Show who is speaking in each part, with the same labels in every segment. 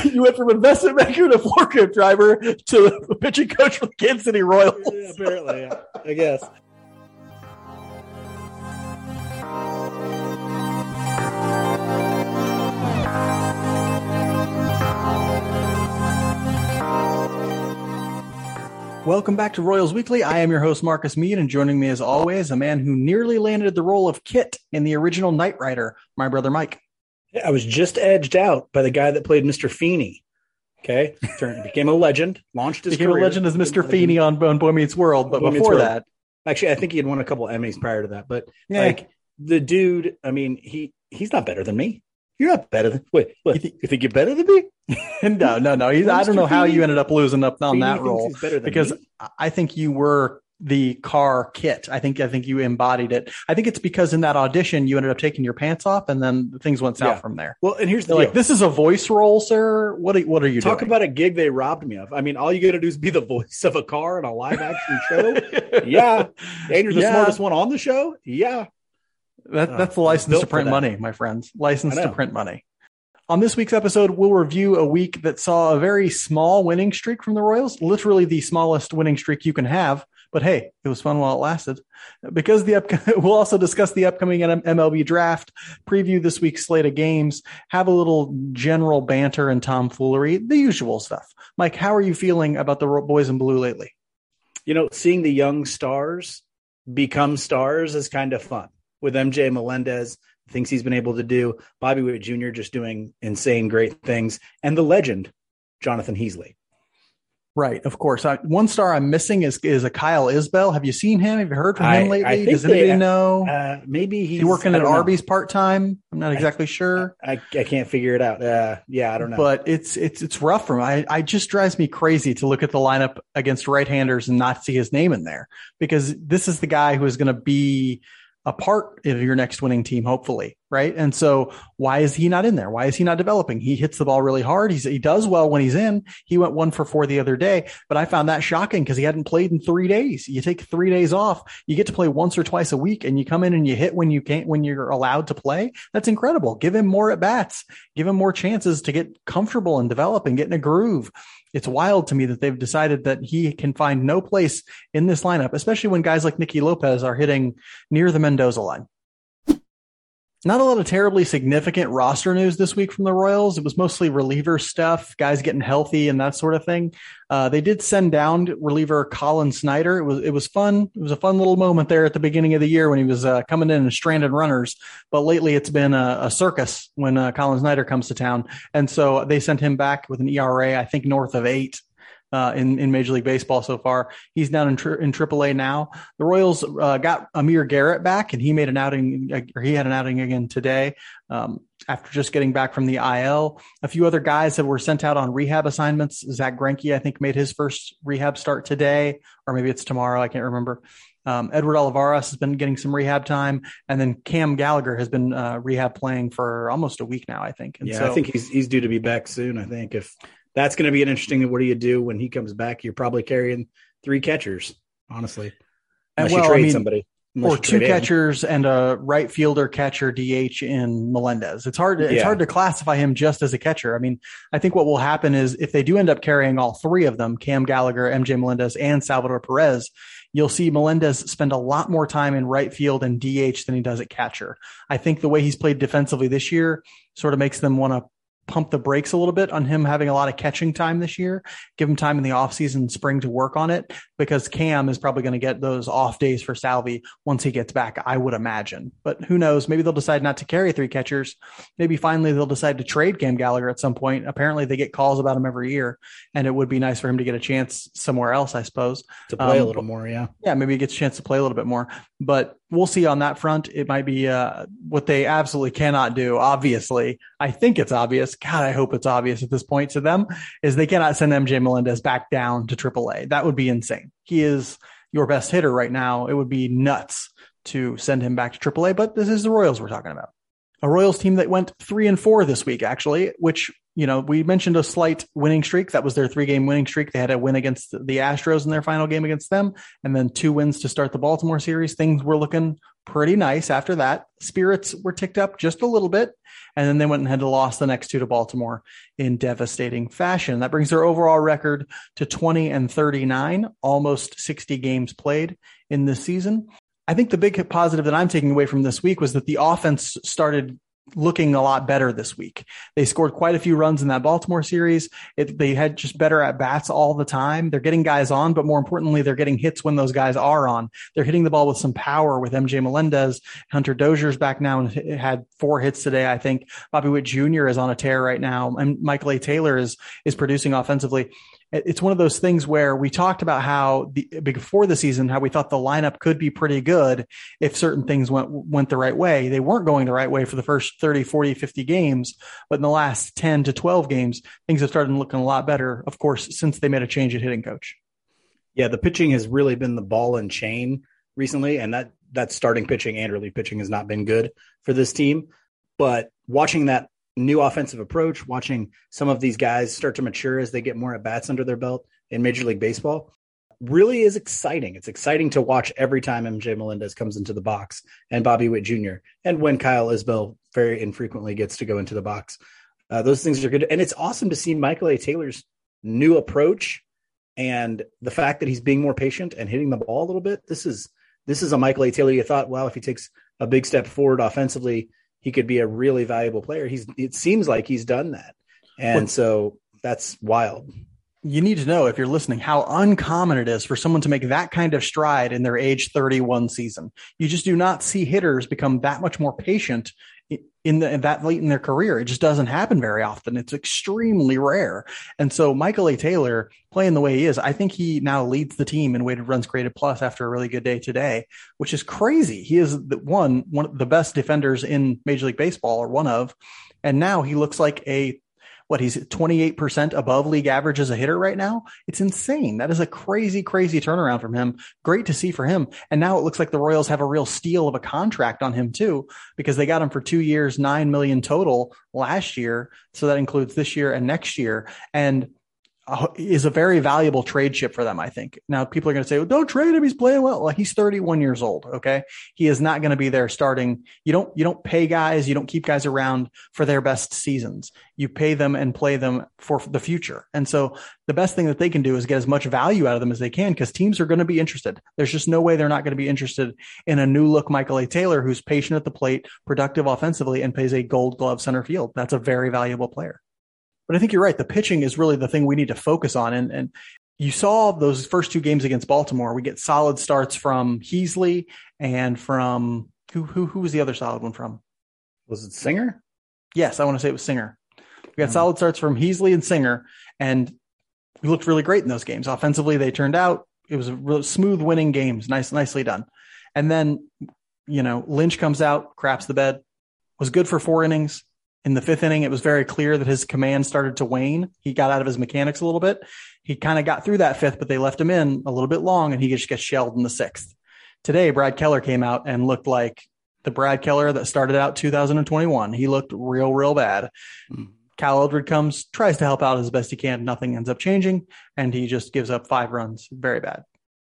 Speaker 1: you went from investment banker to forklift driver to the pitching coach for the Kansas City Royals.
Speaker 2: Yeah, apparently, yeah. I guess.
Speaker 1: Welcome back to Royals Weekly. I am your host, Marcus Mead, and joining me as always, a man who nearly landed the role of KITT in the original Knight Rider, my brother Mike.
Speaker 2: I was just edged out by the guy that played Mr. Feeney. Okay. Turned, became a legend, launched his
Speaker 1: Became
Speaker 2: career.
Speaker 1: a legend as Mr. Feeney on, on Boy Meets World, but
Speaker 2: Boy
Speaker 1: before
Speaker 2: World.
Speaker 1: that,
Speaker 2: Actually, I think he had won a couple Emmys prior to that, but
Speaker 1: yeah,
Speaker 2: like the dude, I mean, he he's not better than me. You're not better than wait, what,
Speaker 1: You
Speaker 2: you,
Speaker 1: think-
Speaker 2: think, you're better than me?
Speaker 1: no, no, no. He's, I don't know how
Speaker 2: Feeney-
Speaker 1: you ended up losing up on
Speaker 2: Feeney
Speaker 1: that role
Speaker 2: he's better than
Speaker 1: because
Speaker 2: me?
Speaker 1: I think you were the car KITT. I think I think you embodied it. I think it's because in that audition you ended up taking your pants off and then things went south
Speaker 2: Yeah.
Speaker 1: from there.
Speaker 2: Well, and here's the
Speaker 1: like, this is a voice role, sir. What are, what are you
Speaker 2: Talk
Speaker 1: doing?
Speaker 2: about a gig they robbed me of. I mean, all you got to do is be the voice of a car in a live action show. yeah. And you're the
Speaker 1: Yeah.
Speaker 2: smartest one on the show. Yeah.
Speaker 1: That,
Speaker 2: Oh,
Speaker 1: that's the license to print money, my friends. License to print money. On this week's episode, we'll review a week that saw a very small winning streak from the Royals, literally the smallest winning streak you can have. But hey, it was fun while it lasted. Because the up, we'll also discuss the upcoming MLB draft, preview this week's slate of games, have a little general banter and tomfoolery, the usual stuff. Mike, how are you feeling about the boys in blue lately?
Speaker 2: You know, seeing the young stars become stars is kind of fun with MJ Melendez, things he's been able to do, Bobby Witt Jr. just doing insane, great things, and the legend, Jonathan Heasley.
Speaker 1: Right, of course. I, one star I'm missing is is a Kyle Isbel. Have you seen him? Have you heard from him
Speaker 2: I
Speaker 1: lately?
Speaker 2: think
Speaker 1: Does anybody
Speaker 2: they-
Speaker 1: know?
Speaker 2: Uh, maybe he's
Speaker 1: he working at. Arby's part time? I'm not exactly sure,
Speaker 2: I, I can't figure it out. Uh, yeah, I don't know.
Speaker 1: but it's it's it's rough for him. I I just drives me crazy to look at the lineup against right-handers and not see his name in there because this is the guy who is going to be a part of your next winning team, hopefully, right? And so why is he not in there? Why is he not developing? He hits the ball really hard. He's he does well when he's in. He went one for four the other day, but I found that shocking because he hadn't played in three days. You take three days off, you get to play once or twice a week, and you come in and you hit when you can't when you're allowed to play. That's incredible. Give him more at bats. Give him more chances to get comfortable and develop and get in a groove. It's wild to me that they've decided that he can find no place in this lineup, especially when guys like Nicky Lopez are hitting near the Mendoza line. Not a lot of terribly significant roster news this week from the Royals. It was mostly reliever stuff, guys getting healthy and that sort of thing. Uh, they did send down reliever Collin Snider. It was it was fun. It was a fun little moment there at the beginning of the year when he was uh, coming in and stranded runners. But lately, it's been a, a circus when uh, Collin Snider comes to town, and so they sent him back with an ERA, I think north of eight uh, in in Major League Baseball so far. He's down in tri- in AAA now. The Royals uh, got Amir Garrett back, and he made an outing, uh, or he had an outing again today um, after just getting back from the IL. A few other guys that were sent out on rehab assignments. Zack Greinke, I think, made his first rehab start today, or maybe it's tomorrow. I can't remember. Um, Edward Olivares has been getting some rehab time, and then Cam Gallagher has been uh, rehab playing for almost a week now, I think. And
Speaker 2: yeah,
Speaker 1: so,
Speaker 2: I think he's he's due to be back soon. I think if that's going to be an interesting. What do you do when he comes back? You're probably carrying three catchers, honestly, unless
Speaker 1: well,
Speaker 2: you
Speaker 1: I mean,
Speaker 2: somebody. Unless
Speaker 1: or two
Speaker 2: trade
Speaker 1: catchers and a right fielder catcher DH in Melendez. It's hard to, it's
Speaker 2: Yeah.
Speaker 1: hard to classify him just as a catcher. I mean, I think what will happen is if they do end up carrying all three of them, Cam Gallagher, MJ Melendez, and Salvador Perez, you'll see Melendez spend a lot more time in right field and DH than he does at catcher. I think the way he's played defensively this year sort of makes them want to pump the brakes a little bit on him having a lot of catching time this year. Give him time in the offseason spring to work on it because Cam is probably going to get those off days for Salvi once he gets back, I would imagine. But who knows? Maybe they'll decide not to carry three catchers. Maybe finally they'll decide to trade Cam Gallagher at some point. Apparently they get calls about him every year and it would be nice for him to get a chance somewhere else, I suppose.
Speaker 2: to play a
Speaker 1: um,
Speaker 2: little more. Yeah,
Speaker 1: Yeah, maybe he gets a chance to play a little bit more, but we'll see on that front. It might be uh, what they absolutely cannot do. Obviously, I think it's obvious. God, I hope it's obvious at this point to them is they cannot send MJ Melendez back down to AAA. That would be insane. He is your best hitter right now. It would be nuts to send him back to AAA. But this is the Royals we're talking about. A Royals team that went three and four this week, actually, which you know, we mentioned a slight winning streak. That was their three game winning streak. They had a win against the Astros in their final game against them, and then two wins to start the Baltimore series. Things were looking pretty nice after that. Spirits were ticked up just a little bit, and then they went and had to lost the next two to Baltimore in devastating fashion. That brings their overall record to 20 and 39, almost 60 games played in this season. I think the big positive that I'm taking away from this week was that the offense started looking a lot better this week. They scored quite a few runs in that Baltimore series. It, they had just better at bats all the time. They're getting guys on, but more importantly, they're getting hits when those guys are on. They're hitting the ball with some power with MJ Melendez. Hunter Dozier's back now and had four hits today. I think Bobby Witt Jr. is on a tear right now, and Michael A. Taylor is is producing offensively it's one of those things where we talked about how the, before the season how we thought the lineup could be pretty good if certain things went went the right way. They weren't going the right way for the first 30 40 50 games but in the last 10 to 12 games things have started looking a lot better of course since they made a change at hitting coach.
Speaker 2: Yeah the pitching has really been the ball and chain recently and that that starting pitching and relief pitching has not been good for this team. But watching that new offensive approach, watching some of these guys start to mature as they get more at bats under their belt in Major League Baseball really is exciting. It's exciting to watch every time MJ Melendez comes into the box and Bobby Witt Jr. and when Kyle Isbel very infrequently gets to go into the box. Uh, those things are good. And it's awesome to see Michael A. Taylor's new approach and the fact that he's being more patient and hitting the ball a little bit. This is this is a Michael A. Taylor. You thought, well, if he takes a big step forward offensively, he could be a really valuable player. He's it seems like he's done that. And well, so that's wild.
Speaker 1: You need to know if you're listening how uncommon it is for someone to make that kind of stride in their age 31 season. You just do not see hitters become that much more patient in, the, that late in their career. It just doesn't happen very often. It's extremely rare. And so Michael A. Taylor playing the way he is, I think he now leads the team in weighted runs created plus after a really good day today, which is crazy. He is the one, one of the best defenders in Major League Baseball or one of, and now he looks like a what he's 28% above league average as a hitter right now. It's insane. That is a crazy, crazy turnaround from him. Great to see for him. And now it looks like the Royals have a real steal of a contract on him too, because they got him for two years, nine million total last year. So that includes this year and next year. And is a very valuable trade chip for them, I think. Now, people are going to say, well, don't trade him. He's playing well. Like he's 31 years old. Okay. He is not going to be there starting. You don't, you don't pay guys. You don't keep guys around for their best seasons. You pay them and play them for the future. And so the best thing that they can do is get as much value out of them as they can because teams are going to be interested. There's just no way they're not going to be interested in a new look Michael A. Taylor who's patient at the plate, productive offensively, and plays a gold glove center field. That's a very valuable player. But I think you're right. The pitching is really the thing we need to focus on. And, and you saw those first two games against Baltimore. We get solid starts from Heasley and from who, who, who was the other solid one from?
Speaker 2: Was it Singer?
Speaker 1: Yes, I want to say it was Singer. We got mm-hmm. solid starts from Heasley and Singer, and we looked really great in those games. Offensively, they turned out. It was a real smooth winning games. Nice, nicely done. And then, you know, Lynch comes out, craps the bed, was good for four innings, in the fifth inning, it was very clear that his command started to wane. He got out of his mechanics a little bit. He kind of got through that fifth, but they left him in a little bit long and he just gets shelled in the sixth. Today, Brad Keller came out and looked like the Brad Keller that started out 2021. He looked real, real bad. Mm. Cal Eldred comes, tries to help out as best he can. Nothing ends up changing, and he just gives up five runs. Very bad.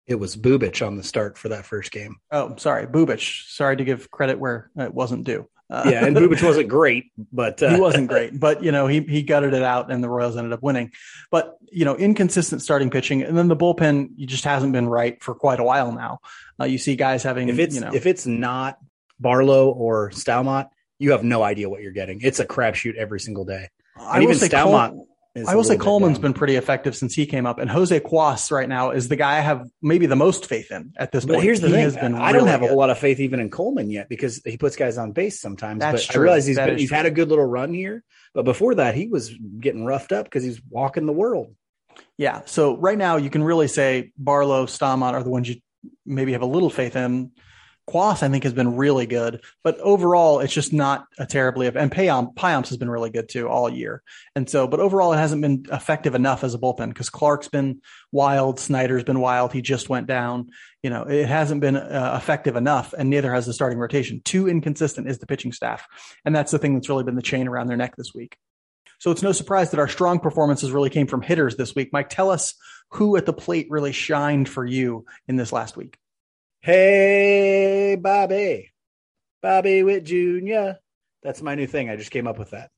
Speaker 2: It was Bubic on the start for that first game.
Speaker 1: Oh, sorry, Bubic. Sorry to give credit where it wasn't due.
Speaker 2: Uh, yeah, and Bubic wasn't great, but
Speaker 1: uh, he wasn't great. But you know, he he gutted it out, and the Royals ended up winning. But you know, inconsistent starting pitching, and then the bullpen just hasn't been right for quite a while now. Uh, you see guys having
Speaker 2: if it's
Speaker 1: you know,
Speaker 2: if it's not Barlow or Staumont, you have no idea what you're getting. It's a crapshoot every single day. And I even Staumont. Cole,
Speaker 1: I will say Coleman's been pretty effective since he came up, and Jose Cuas right now is the guy I have maybe the most faith in at this
Speaker 2: but
Speaker 1: point.
Speaker 2: Here's the he thing: I don't have good. a whole lot of faith even in Coleman yet because he puts guys on base sometimes. That's but true. I realize he's been, he's had a good little run here, but before that, he was getting roughed up because he's walking the world.
Speaker 1: Yeah. So right now, you can really say Barlow, Staumont are the ones you maybe have a little faith in. Cuas, I think, has been really good, but overall, it's just not a terribly. And Payam, Payamps has been really good too all year. And so, but overall, it hasn't been effective enough as a bullpen because Clarke's been wild, Snider's been wild. He just went down. You know, it hasn't been uh, effective enough, and neither has the starting rotation. Too inconsistent is the pitching staff, and that's the thing that's really been the chain around their neck this week. So it's no surprise that our strong performances really came from hitters this week. Mike, tell us who at the plate really shined for you in this last week.
Speaker 2: Hey, Bobby, Bobby Witt Jr. That's my new thing. I just came up with that.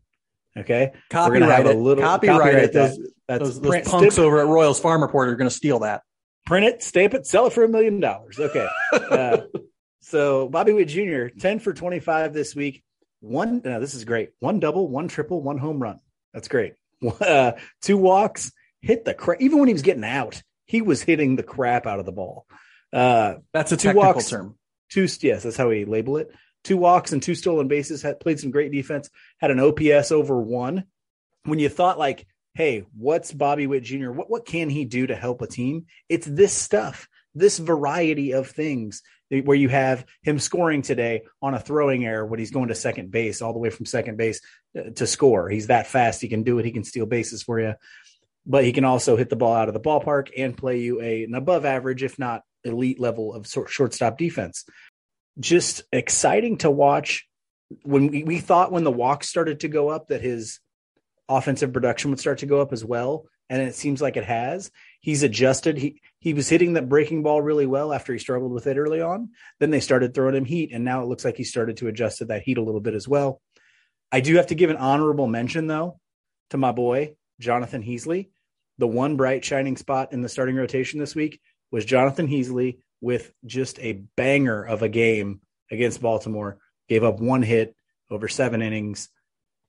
Speaker 2: Okay,
Speaker 1: copyright it. Little, copyright, copyright it. Those,
Speaker 2: that's
Speaker 1: those, those punks over at Royals Farm Report are going to steal that.
Speaker 2: Print it, stamp it, sell it for a million dollars. Okay. Uh, so Bobby Witt Jr. ten for twenty five this week. One. No, this is great. One double, one triple, one home run. That's great. Uh, two walks. Hit the crap. Even when he was getting out, he was hitting the crap out of the ball. Uh,
Speaker 1: That's a two technical walks, term.
Speaker 2: Two, yes, that's how we label it. Two walks and two stolen bases. Had played some great defense. Had an OPS over one. When you thought like, hey, what's Bobby Witt Jr. What what can he do to help a team? It's this stuff, this variety of things where you have him scoring today on a throwing error when he's going to second base, all the way from second base uh, to score. He's that fast. He can do it. He can steal bases for you, but he can also hit the ball out of the ballpark and play you a, an above average, if not elite level of shortstop defense. Just exciting to watch. When we, we thought when the walks started to go up that his offensive production would start to go up as well, and it seems like it has. He's adjusted. He he was hitting that breaking ball really well after he struggled with it early on. Then they started throwing him heat, and now it looks like he started to adjust to that heat a little bit as well. I do have to give an honorable mention though to my boy Jonathan Heasley. The one bright shining spot in the starting rotation this week was Jonathan Heasley with just a banger of a game against Baltimore. Gave up one hit over seven innings.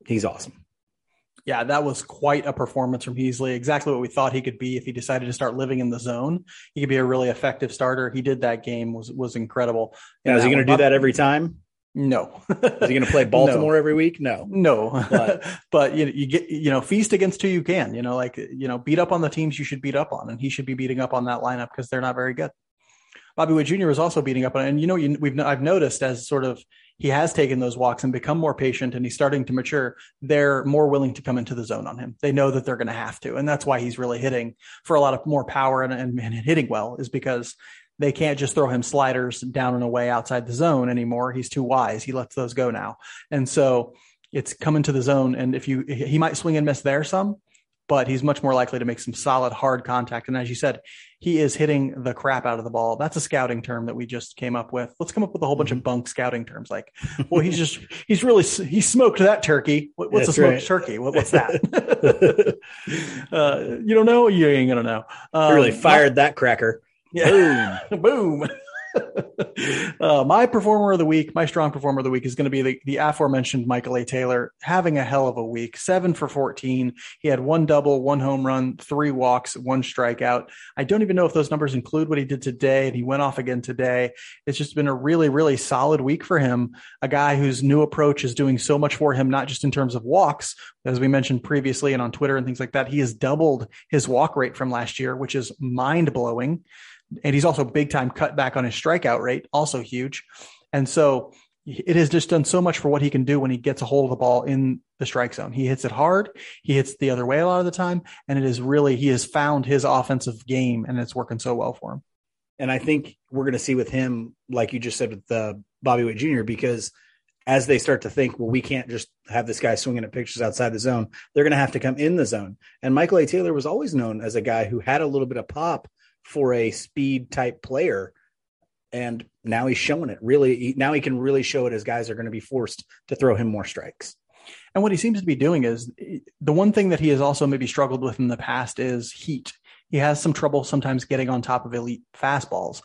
Speaker 2: He's awesome.
Speaker 1: Yeah, that was quite a performance from Heasley. Exactly what we thought he could be if he decided to start living in the zone. He could be a really effective starter. He did that game was was incredible.
Speaker 2: Yeah, is he going to do that every time?
Speaker 1: No.
Speaker 2: is he going to play Baltimore no. every week? No.
Speaker 1: No. But, but you know, you get you know feast against who you can. You know, like you know, beat up on the teams you should beat up on, and he should be beating up on that lineup because they're not very good. Bobby Witt Jr. is also beating up on, and you know, you, we've I've noticed as sort of he has taken those walks and become more patient, and he's starting to mature. They're more willing to come into the zone on him. They know that they're going to have to, and that's why he's really hitting for a lot of more power and, and, and hitting well is because they can't just throw him sliders down and away outside the zone anymore. He's too wise. He lets those go now. And so it's coming to the zone. And if you, he might swing and miss there some, but he's much more likely to make some solid hard contact. And as you said, he is hitting the crap out of the ball. That's a scouting term that we just came up with. Let's come up with a whole bunch of mm-hmm. bunk scouting terms like, well, he's just, he's really, he smoked that turkey. What, what's That's a smoked right. turkey? What, what's that? uh, you don't know? You ain't going to know.
Speaker 2: Um, really fired that cracker.
Speaker 1: Yeah. Boom. Boom. uh, my performer of the week, my strong performer of the week is going to be the, the aforementioned Michael A. Taylor having a hell of a week. Seven for 14. He had one double, one home run, three walks, one strikeout. I don't even know if those numbers include what he did today, and he went off again today. It's just been a really, really solid week for him. A guy whose new approach is doing so much for him, not just in terms of walks, as we mentioned previously and on Twitter and things like that. He has doubled his walk rate from last year, which is mind blowing and he's also big time cut back on his strikeout rate, also huge. And so it has just done so much for what he can do when he gets a hold of the ball in the strike zone. He hits it hard. He hits the other way a lot of the time. And it is really, he has found his offensive game and it's working so well for him.
Speaker 2: And I think we're going to see with him, like you just said with uh, Bobby Witt Jr., because as they start to think, well, we can't just have this guy swinging at pitches outside the zone. They're going to have to come in the zone. And Michael A. Taylor was always known as a guy who had a little bit of pop for a speed type player. And now he's showing it really. Now he can really show it as guys are going to be forced to throw him more strikes.
Speaker 1: And what he seems to be doing is the one thing that he has also maybe struggled with in the past is heat. He has some trouble sometimes getting on top of elite fastballs.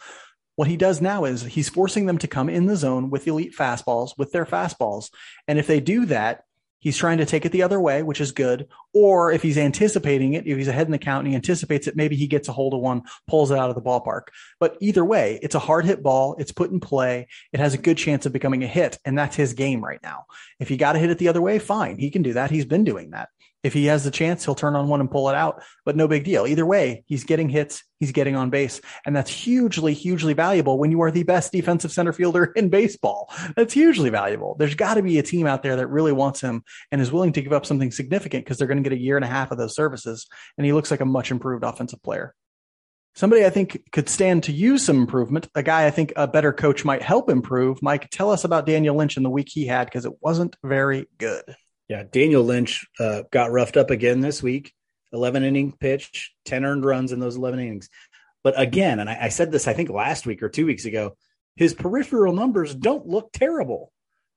Speaker 1: What he does now is he's forcing them to come in the zone with elite fastballs, with their fastballs. And if they do that, he's trying to take it the other way, which is good. Or if he's anticipating it, if he's ahead in the count and he anticipates it, maybe he gets a hold of one, pulls it out of the ballpark. But either way, it's a hard hit ball. It's put in play. It has a good chance of becoming a hit. And that's his game right now. If he got to hit it the other way, fine. He can do that. He's been doing that. If he has the chance, he'll turn on one and pull it out, but no big deal. Either way, he's getting hits, he's getting on base. And that's hugely, hugely valuable when you are the best defensive center fielder in baseball. That's hugely valuable. There's got to be a team out there that really wants him and is willing to give up something significant because they're going to get a year and a half of those services. And he looks like a much improved offensive player. Somebody I think could stand to use some improvement, a guy I think a better coach might help improve. Mike, tell us about Daniel Lynch in the week he had because it wasn't very good.
Speaker 2: Yeah, Daniel Lynch uh, got roughed up again this week. 11 inning pitch, 10 earned runs in those 11 innings. But again, and I, I said this, I think last week or two weeks ago, his peripheral numbers don't look terrible.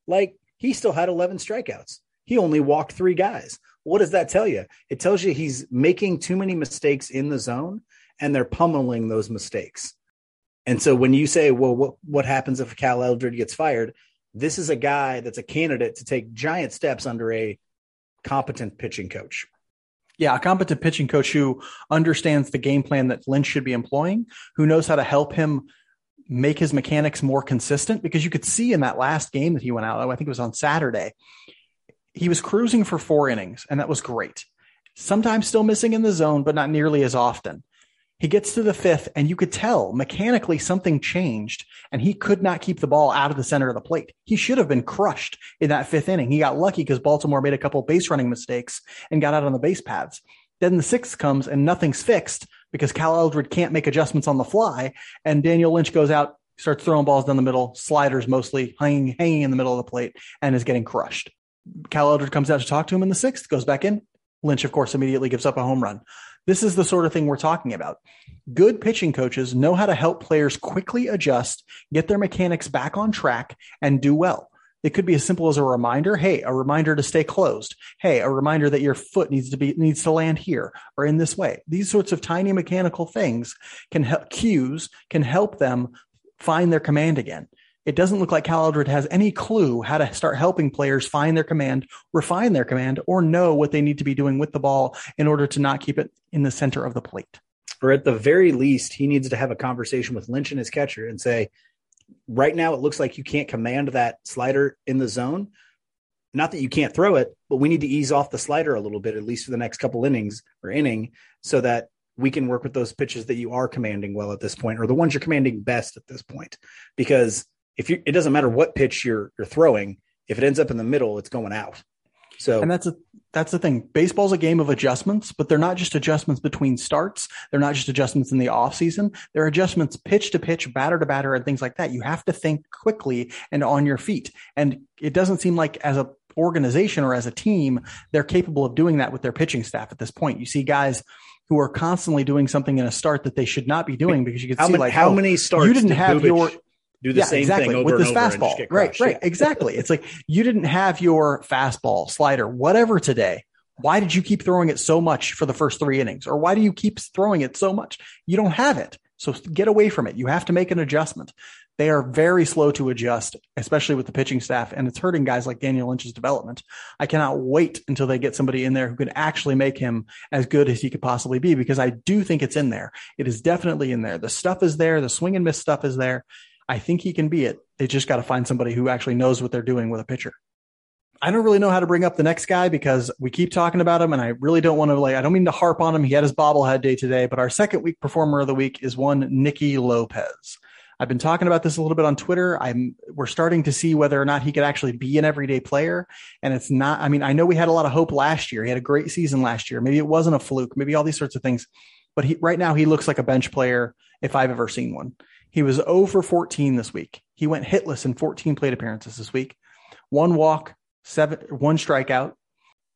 Speaker 2: Like he still had 11 strikeouts. He only walked three guys. What does that tell you? It tells you he's making too many mistakes in the zone and they're pummeling those mistakes. And so when you say, well, what, what happens if Cal Eldred gets fired? This is a guy that's a candidate to take giant steps under a competent pitching coach.
Speaker 1: Yeah, a competent pitching coach who understands the game plan that Lynch should be employing, who knows how to help him make his mechanics more consistent. Because you could see in that last game that he went out, I think it was on Saturday, he was cruising for four innings, and that was great. Sometimes still missing in the zone, but not nearly as often. He gets to the fifth, and you could tell mechanically something changed, and he could not keep the ball out of the center of the plate. He should have been crushed in that fifth inning. He got lucky because Baltimore made a couple base running mistakes and got out on the base paths. Then the sixth comes, and nothing's fixed because Cal Eldred can't make adjustments on the fly, and Daniel Lynch goes out, starts throwing balls down the middle, sliders mostly, hanging, hanging in the middle of the plate, and is getting crushed. Cal Eldred comes out to talk to him in the sixth, goes back in. Lynch, of course, immediately gives up a home run. This is the sort of thing we're talking about. Good pitching coaches know how to help players quickly adjust, get their mechanics back on track, and do well. It could be as simple as a reminder. Hey, a reminder to stay closed. Hey, a reminder that your foot needs to be needs to land here or in this way. These sorts of tiny mechanical things can help cues can help them find their command again. It doesn't look like Cal has any clue how to start helping players find their command, refine their command, or know what they need to be doing with the ball in order to not keep it in the center of the plate.
Speaker 2: Or at the very least, he needs to have a conversation with Lynch and his catcher and say, right now it looks like you can't command that slider in the zone. Not that you can't throw it, but we need to ease off the slider a little bit, at least for the next couple innings or inning, so that we can work with those pitches that you are commanding well at this point, or the ones you're commanding best at this point. Because if you it doesn't matter what pitch you're you're throwing, if it ends up in the middle, it's going out. So
Speaker 1: and that's a that's the thing. Baseball's a game of adjustments, but they're not just adjustments between starts. They're not just adjustments in the off season. They're adjustments pitch to pitch, batter to batter, and things like that. You have to think quickly and on your feet. And it doesn't seem like as a organization or as a team, they're capable of doing that with their pitching staff at this point. You see guys who are constantly doing something in a start that they should not be doing because you can
Speaker 2: how
Speaker 1: see
Speaker 2: many,
Speaker 1: like
Speaker 2: how
Speaker 1: oh,
Speaker 2: many starts
Speaker 1: you didn't have your
Speaker 2: do the
Speaker 1: yeah,
Speaker 2: same
Speaker 1: exactly.
Speaker 2: thing over
Speaker 1: with this
Speaker 2: and over
Speaker 1: fastball. right, right,
Speaker 2: Yeah.
Speaker 1: exactly. It's like you didn't have your fastball, slider, whatever today. Why did you keep throwing it so much for the first three innings? Or why do you keep throwing it so much? You don't have it. So get away from it. You have to make an adjustment. They are very slow to adjust, especially with the pitching staff, and it's hurting guys like Daniel Lynch's development. I cannot wait until they get somebody in there who can actually make him as good as he could possibly be because I do think it's in there. It is definitely in there. The stuff is there. The swing and miss stuff is there. I think he can be it. They just got to find somebody who actually knows what they're doing with a pitcher. I don't really know how to bring up the next guy because we keep talking about him and I really don't want to like, I don't mean to harp on him. He had his bobblehead day today, but our second week performer of the week is one Nicky Lopez. I've been talking about this a little bit on Twitter. I'm, we're starting to see whether or not he could actually be an everyday player. And it's not, I mean, I know we had a lot of hope last year. He had a great season last year. Maybe it wasn't a fluke, maybe all these sorts of things, but he, right now he looks like a bench player if I've ever seen one. He was over 14 this week. He went hitless in 14 plate appearances this week. One walk, seven, one strikeout.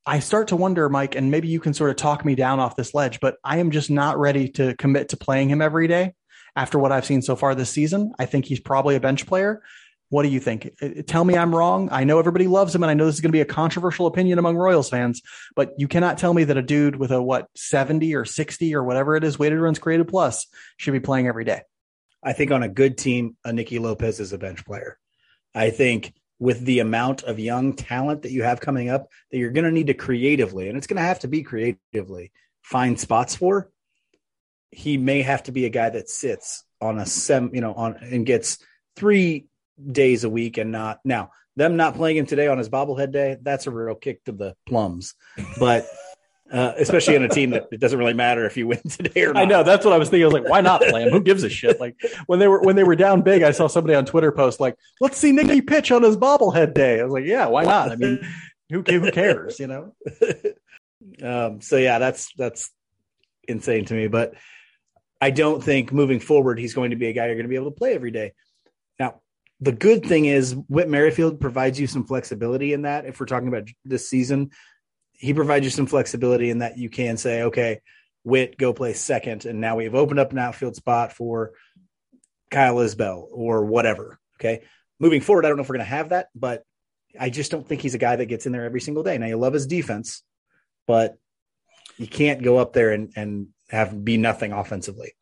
Speaker 1: I start to wonder, Mike, and maybe you can sort of talk me down off this ledge, but I am just not ready to commit to playing him every day after what I've seen so far this season. I think he's probably a bench player. What do you think? Tell me I'm wrong. I know everybody loves him, and I know this is going to be a controversial opinion among Royals fans, but you cannot tell me that a dude with a what 70 or 60 or whatever it is weighted runs created plus should be playing every day.
Speaker 2: I think on a good team, a Nicky Lopez is a bench player. I think with the amount of young talent that you have coming up, that you're going to need to creatively, and it's going to have to be creatively, find spots for. He may have to be a guy that sits on a sem, you know, on and gets three days a week and not now them not playing him today on his bobblehead day. That's a real kick to the plums, but. Uh, especially in a team that it doesn't really matter if you win today or not.
Speaker 1: I know that's what I was thinking. I was like, why not play him? Who gives a shit? Like when they were when they were down big, I saw somebody on Twitter post like, "Let's see Nicky pitch on his bobblehead day." I was like, "Yeah, why not?" I mean, who who cares? You know?
Speaker 2: um, so yeah, that's that's insane to me. But I don't think moving forward he's going to be a guy you're going to be able to play every day. Now, the good thing is Whit Merrifield provides you some flexibility in that. If we're talking about this season, he provides you some flexibility in that you can say, okay, Whit go play second, and now we've opened up an outfield spot for Kyle Isbel or whatever. Okay. Moving forward, I don't know if we're going to have that, but I just don't think he's a guy that gets in there every single day. Now you love his defense, but you can't go up there and, and have be nothing offensively.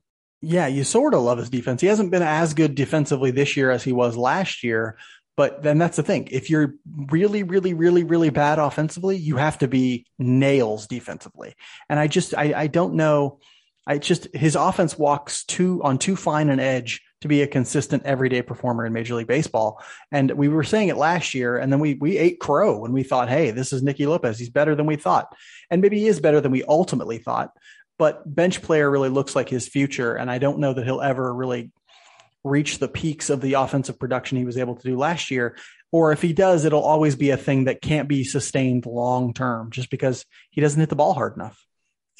Speaker 1: Yeah, you sort of love his defense. He hasn't been as good defensively this year as he was last year. But then that's the thing. If you're really, really, really, really bad offensively, you have to be nails defensively. And I just, I, I don't know. I just, his offense walks too on too fine an edge to be a consistent everyday performer in Major League Baseball. And we were saying it last year, and then we we ate crow when we thought, hey, this is Nicky Lopez. He's better than we thought. And maybe he is better than we ultimately thought. But bench player really looks like his future. And I don't know that he'll ever really reach the peaks of the offensive production he was able to do last year. Or if he does, it'll always be a thing that can't be sustained long term just because he doesn't hit the ball hard enough.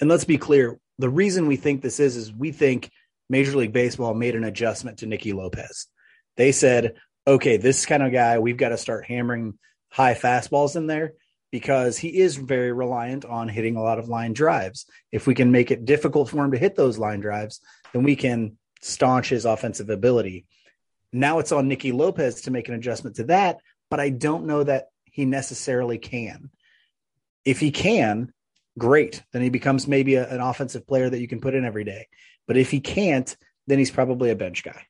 Speaker 2: And let's be clear the reason we think this is, is we think Major League Baseball made an adjustment to Nicky Lopez. They said, okay, this kind of guy, we've got to start hammering high fastballs in there because he is very reliant on hitting a lot of line drives. If we can make it difficult for him to hit those line drives, then we can staunch his offensive ability. Now it's on Nicky Lopez to make an adjustment to that, but I don't know that he necessarily can. If he can, great. Then he becomes maybe a, an offensive player that you can put in every day. But if he can't, then he's probably a bench guy.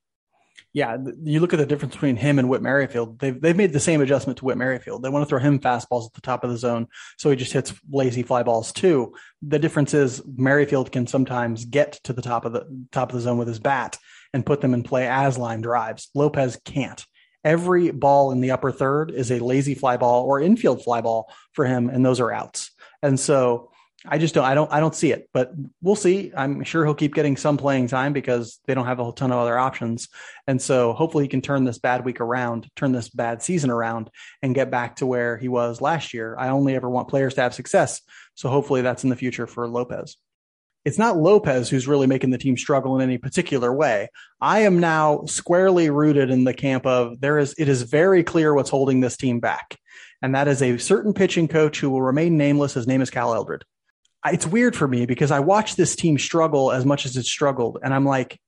Speaker 1: Yeah, you look at the difference between him and Whit Merrifield. They've they've made the same adjustment to Whit Merrifield. They want to throw him fastballs at the top of the zone, so he just hits lazy fly balls too. The difference is Merrifield can sometimes get to the top of the top of the zone with his bat and put them in play as line drives. Lopez can't. Every ball in the upper third is a lazy fly ball or infield fly ball for him, and those are outs. And so I just don't I don't I don't see it, but we'll see. I'm sure he'll keep getting some playing time because they don't have a ton of other options. And so hopefully he can turn this bad week around, turn this bad season around and get back to where he was last year. I only ever want players to have success. So hopefully that's in the future for Lopez. It's not Lopez who's really making the team struggle in any particular way. I am now squarely rooted in the camp of there is it is very clear what's holding this team back. And that is a certain pitching coach who will remain nameless. His name is Cal Eldred it's weird for me because I watch this team struggle as much as it struggled. And I'm like,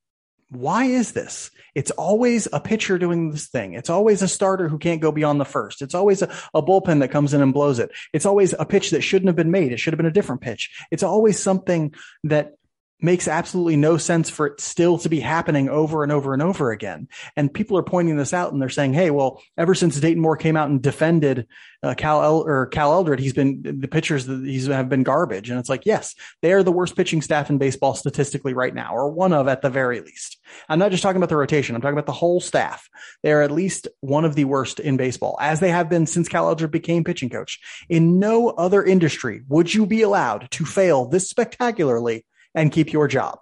Speaker 1: why is this? It's always a pitcher doing this thing. It's always a starter who can't go beyond the first. It's always a, a, bullpen that comes in and blows it. It's always a pitch that shouldn't have been made. It should have been a different pitch. It's always something that makes absolutely no sense for it still to be happening over and over and over again. And people are pointing this out and they're saying, Hey, well, ever since Dayton Moore came out and defended uh, Cal El- or Cal Eldred, he's been the pitchers that he's have been garbage. And it's like, yes, they are the worst pitching staff in baseball statistically right now, or one of at the very least. I'm not just talking about the rotation. I'm talking about the whole staff. They are at least one of the worst in baseball, as they have been since Cal Eldred became pitching coach. In no other industry would you be allowed to fail this spectacularly and keep your job.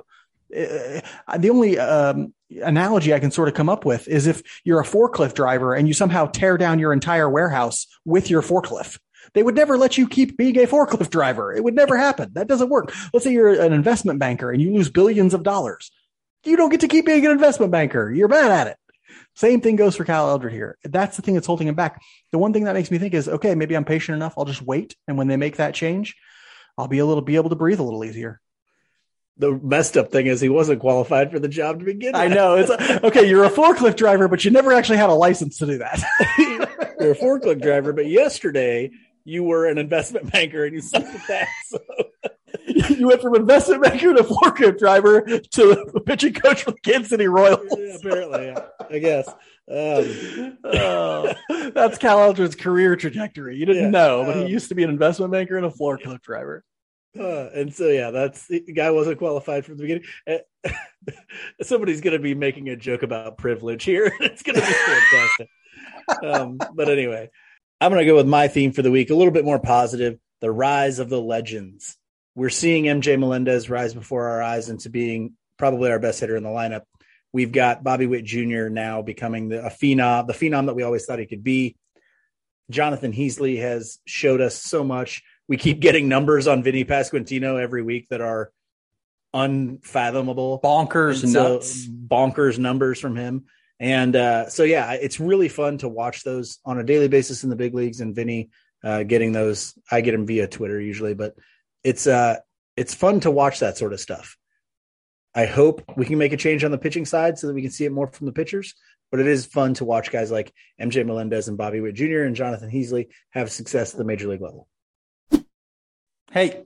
Speaker 1: Uh, the only um, analogy I can sort of come up with is if you're a forklift driver and you somehow tear down your entire warehouse with your forklift. They would never let you keep being a forklift driver. It would never happen. That doesn't work. Let's say you're an investment banker and you lose billions of dollars. You don't get to keep being an investment banker. You're bad at it. Same thing goes for Cal Eldred here. That's the thing that's holding him back. The one thing that makes me think is, okay, maybe I'm patient enough. I'll just wait. And when they make that change, I'll be a little, be able to breathe a little easier
Speaker 2: the messed up thing is he wasn't qualified for the job to begin with.
Speaker 1: I know. It's okay. You're a forklift driver, but you never actually had a license to do that.
Speaker 2: you're a forklift driver, but yesterday you were an investment banker and you sucked at that. So.
Speaker 1: you went from investment banker to forklift driver to pitching coach for the Kansas City Royals.
Speaker 2: Yeah, apparently, yeah, I guess. Um,
Speaker 1: uh, that's Cal Eldred's career trajectory. You didn't yeah, know, but um, he used to be an investment banker and a forklift driver.
Speaker 2: Uh, and so yeah, that's the guy wasn't qualified from the beginning. Uh, somebody's going to be making a joke about privilege here. it's going to be fantastic. um, but anyway, I'm going to go with my theme for the week, a little bit more positive: the rise of the legends. We're seeing MJ Melendez rise before our eyes into being probably our best hitter in the lineup. We've got Bobby Witt Jr. now becoming the, a phenom, the phenom that we always thought he could be. Jonathan Heasley has showed us so much we keep getting numbers on Vinny Pasquantino every week that are unfathomable,
Speaker 1: bonkers, so, nuts,
Speaker 2: bonkers numbers from him. And uh, so, yeah, it's really fun to watch those on a daily basis in the big leagues. And Vinny uh, getting those, I get them via Twitter usually, but it's uh, it's fun to watch that sort of stuff. I hope we can make a change on the pitching side so that we can see it more from the pitchers. But it is fun to watch guys like MJ Melendez and Bobby Witt Jr. and Jonathan Heasley have success at the major league level.
Speaker 1: Hey,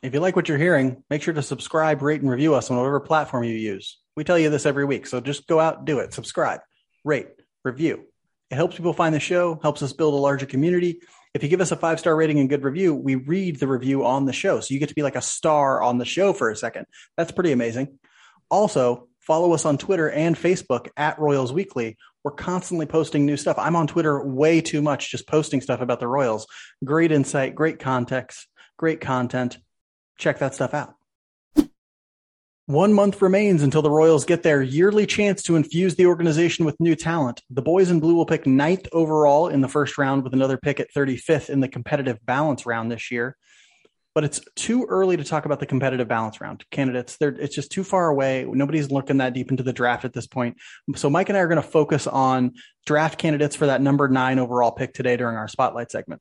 Speaker 1: if you like what you're hearing, make sure to subscribe, rate, and review us on whatever platform you use. We tell you this every week, so just go out do it. Subscribe, rate, review. It helps people find the show, helps us build a larger community. If you give us a five star rating and good review, we read the review on the show. So you get to be like a star on the show for a second. That's pretty amazing. Also, follow us on Twitter and Facebook at Royals Weekly. We're constantly posting new stuff. I'm on Twitter way too much, just posting stuff about the Royals. Great insight, great context, great content. Check that stuff out. One month remains until the Royals get their yearly chance to infuse the organization with new talent. The boys in blue will pick ninth overall in the first round with another pick at 35th in the competitive balance round this year. But it's too early to talk about the competitive balance round candidates. They're, it's just too far away. Nobody's looking that deep into the draft at this point. So Mike and I are going to focus on draft candidates for that number nine overall pick today during our spotlight segment.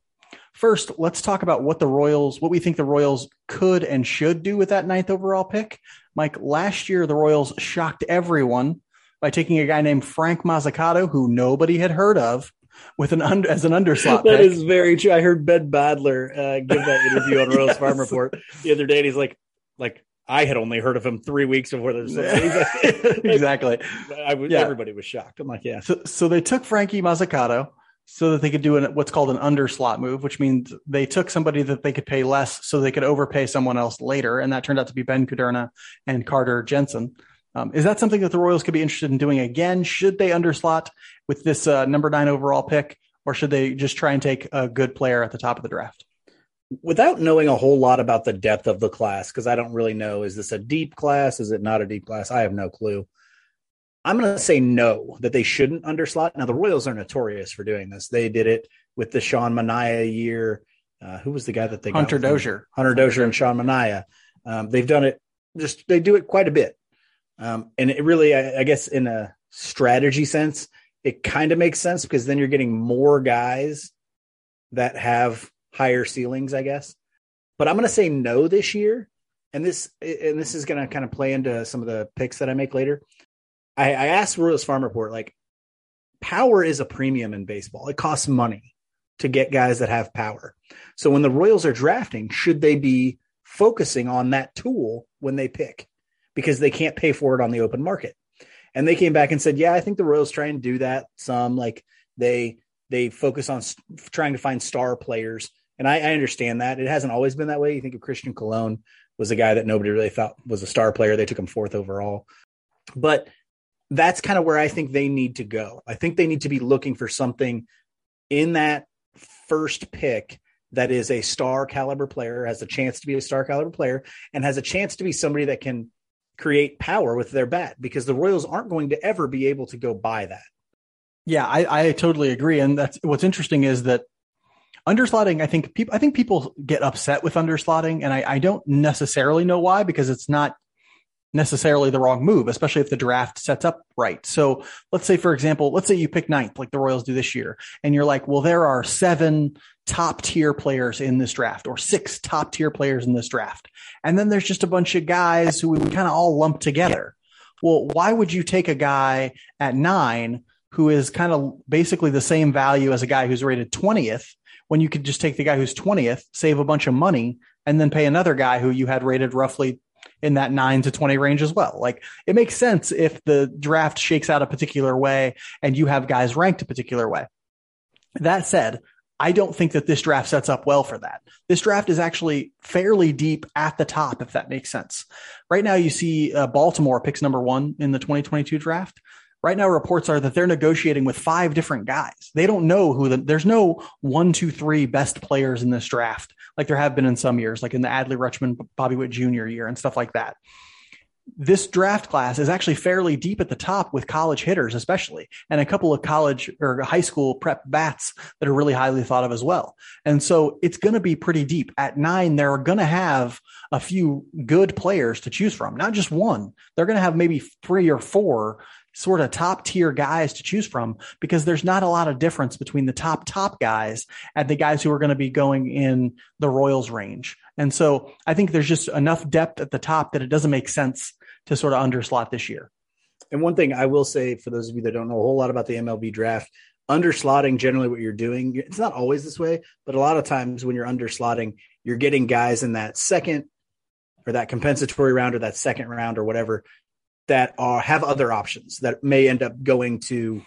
Speaker 1: First, let's talk about what the Royals, what we think the Royals could and should do with that ninth overall pick. Mike, last year the Royals shocked everyone by taking a guy named Frank Mozzicato, who nobody had heard of, with an under, as an underslot.
Speaker 2: that pick. is very true. I heard Ben Badler uh, give that interview on Royals yes. Farm Report the other day, and he's like, like I had only heard of him three weeks before this.
Speaker 1: exactly.
Speaker 2: I was, yeah. Everybody was shocked. I'm like, yeah.
Speaker 1: So, so they took Frankie Mozzicato so that they could do an, what's called an underslot move, which means they took somebody that they could pay less so they could overpay someone else later. And that turned out to be Ben Kudrna and Carter Jensen. Um, is that something that the Royals could be interested in doing again? Should they underslot with this uh, number nine overall pick, or should they just try and take a good player at the top of the draft?
Speaker 2: Without knowing a whole lot about the depth of the class, because I don't really know, is this a deep class? Is it not a deep class? I have no clue. I'm going to say no, that they shouldn't underslot. Now, the Royals are notorious for doing this. They did it with the Sean Manaea year. Uh, who was the guy that they
Speaker 1: Hunter? Dozier.
Speaker 2: Hunter Dozier and Sean Manaea. Um, they've done it just, they do it quite a bit. Um, and it really, I, I guess, in a strategy sense, it kind of makes sense because then you're getting more guys that have higher ceilings, I guess. But I'm going to say no this year. And this, and this is going to kind of play into some of the picks that I make later. I, I asked Royals Farm Report, like, power is a premium in baseball. It costs money to get guys that have power. So when the Royals are drafting, should they be focusing on that tool when they pick? Because they can't pay for it on the open market. And they came back and said, "Yeah, I think the Royals try and do that some. Like they they focus on st- trying to find star players, and I, I, understand that it hasn't always been that way. You think of Christian Colon was a guy that nobody really thought was a star player. They took him fourth overall, but that's kind of where I think they need to go. I think they need to be looking for something in that first pick that is a star caliber player, has a chance to be a star caliber player, and has a chance to be somebody that can create power with their bat because the Royals aren't going to ever be able to go buy that.
Speaker 1: Yeah, I, I totally agree. And that's what's interesting is that underslotting, I think people I think people get upset with underslotting, and I, I don't necessarily know why because it's not necessarily the wrong move, especially if the draft sets up right. So let's say, for example, let's say you pick ninth, like the Royals do this year, and you're like, well, there are seven top tier players in this draft or six top tier players in this draft. And then there's just a bunch of guys who we kind of all lump together. Well, why would you take a guy at nine who is kind of basically the same value as a guy who's rated 20th when you could just take the guy who's 20th, save a bunch of money, and then pay another guy who you had rated roughly in that 9 to 20 range as well. Like it makes sense if the draft shakes out a particular way and you have guys ranked a particular way. That said, I don't think that this draft sets up well for that. This draft is actually fairly deep at the top, if that makes sense. Right now, you see uh, Baltimore picks number one in the 2022 draft. Right now, reports are that they're negotiating with five different guys. They don't know who the, there's no one, two, three best players in this draft like there have been in some years, like in the Adley Rutschman, Bobby Witt Jr. year and stuff like that. This draft class is actually fairly deep at the top with college hitters, especially, and a couple of college or high school prep bats that are really highly thought of as well. And so it's going to be pretty deep. At nine, they're going to have a few good players to choose from, not just one. They're going to have maybe three or four sort of top tier guys to choose from because there's not a lot of difference between the top top guys and the guys who are going to be going in the Royals range. And so I think there's just enough depth at the top that it doesn't make sense to sort of underslot this year.
Speaker 2: And one thing I will say for those of you that don't know a whole lot about the MLB draft, underslotting generally what you're doing, it's not always this way, but a lot of times when you're underslotting, you're getting guys in that second or that compensatory round or that second round or whatever that are have other options that may end up going to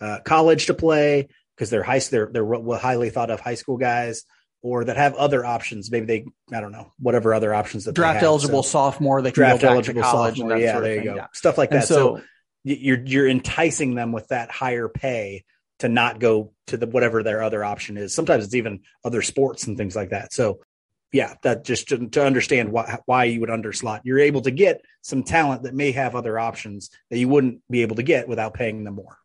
Speaker 2: uh, college to play because they're high they're they're highly thought of high school guys or that have other options. Maybe they I don't know whatever other options that
Speaker 1: draft eligible so, sophomore they can draft eligible college sophomore
Speaker 2: yeah there you go yeah. stuff like that. So, so, you're you're enticing them with that higher pay to not go to the whatever their other option is. Sometimes it's even other sports and things like that. So yeah, that just to, to understand why why you would underslot. You're able to get some talent that may have other options that you wouldn't be able to get without paying them more.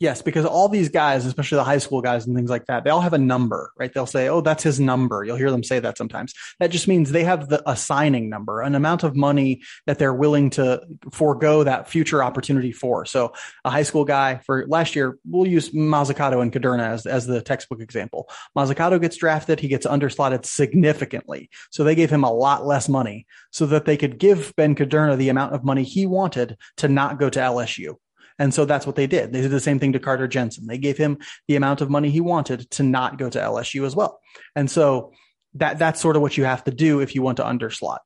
Speaker 1: Yes, because all these guys, especially the high school guys and things like that, they all have a number, right? They'll say, "Oh, that's his number." You'll hear them say that sometimes. That just means they have the assigning number, an amount of money that they're willing to forego that future opportunity for. So, a high school guy for last year, we'll use Mozzicato and Kudrna as as the textbook example. Mozzicato gets drafted, he gets underslotted significantly, so they gave him a lot less money so that they could give Ben Kudrna the amount of money he wanted to not go to LSU. And so that's what they did. They did the same thing to Carter Jensen. They gave him the amount of money he wanted to not go to LSU as well. And so that that's sort of what you have to do if you want to underslot.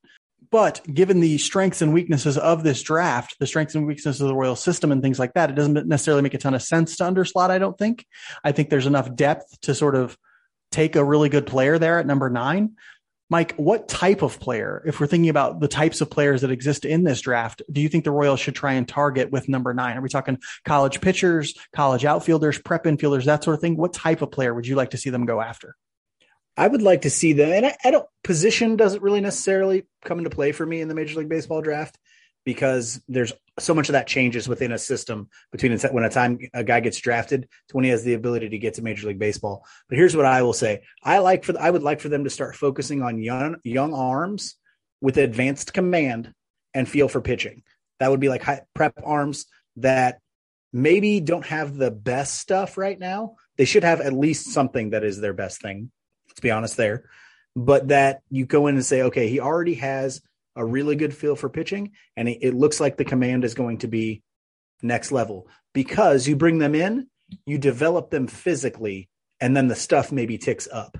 Speaker 1: But given the strengths and weaknesses of this draft, the strengths and weaknesses of the Royal system and things like that, it doesn't necessarily make a ton of sense to underslot, I don't think. I think there's enough depth to sort of take a really good player there at number nine. Mike, what type of player, if we're thinking about the types of players that exist in this draft, do you think the Royals should try and target with number nine? Are we talking college pitchers, college outfielders, prep infielders, that sort of thing? What type of player would you like to see them go after?
Speaker 2: I would like to see them, and I, I don't. Position doesn't really necessarily come into play for me in the Major League Baseball draft because there's so much of that changes within a system between when a time a guy gets drafted to when he has the ability to get to Major League Baseball. But here's what I will say: I like for I would like for them to start focusing on young young arms with advanced command and feel for pitching. That would be like high, prep arms that maybe don't have the best stuff right now. They should have at least something that is their best thing. Let's be honest there. But that you go in and say, okay, he already has a really good feel for pitching, and it looks like the command is going to be next level because you bring them in, you develop them physically, and then the stuff maybe ticks up.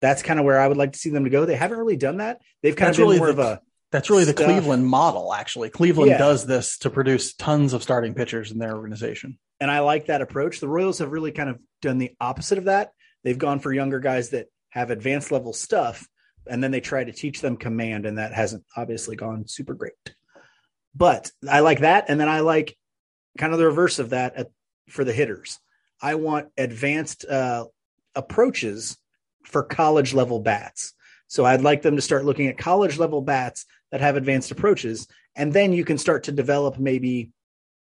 Speaker 2: That's kind of where I would like to see them to go. They haven't really done that. They've kind that's of been really more the, of a
Speaker 1: that's really the stuff. Cleveland model, actually. Cleveland yeah. does this to produce tons of starting pitchers in their organization.
Speaker 2: And I like that approach. The Royals have really kind of done the opposite of that. They've gone for younger guys that have advanced level stuff and then they try to teach them command, and that hasn't obviously gone super great. But I like that, and then I like kind of the reverse of that at, for the hitters. I want advanced uh, approaches for college level bats. So I'd like them to start looking at college level bats that have advanced approaches, and then you can start to develop maybe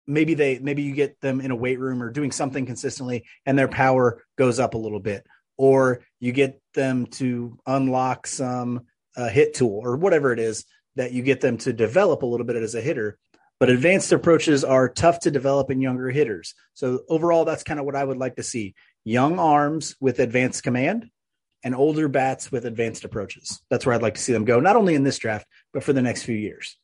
Speaker 2: maybe they maybe you get them in a weight room or doing something consistently and their power goes up a little bit or you get them to unlock some uh, hit tool or whatever it is that you get them to develop a little bit as a hitter. But advanced approaches are tough to develop in younger hitters. So overall, that's kind of what I would like to see: young arms with advanced command, and older bats with advanced approaches. That's where I'd like to see them go, not only in this draft, but for the next few years.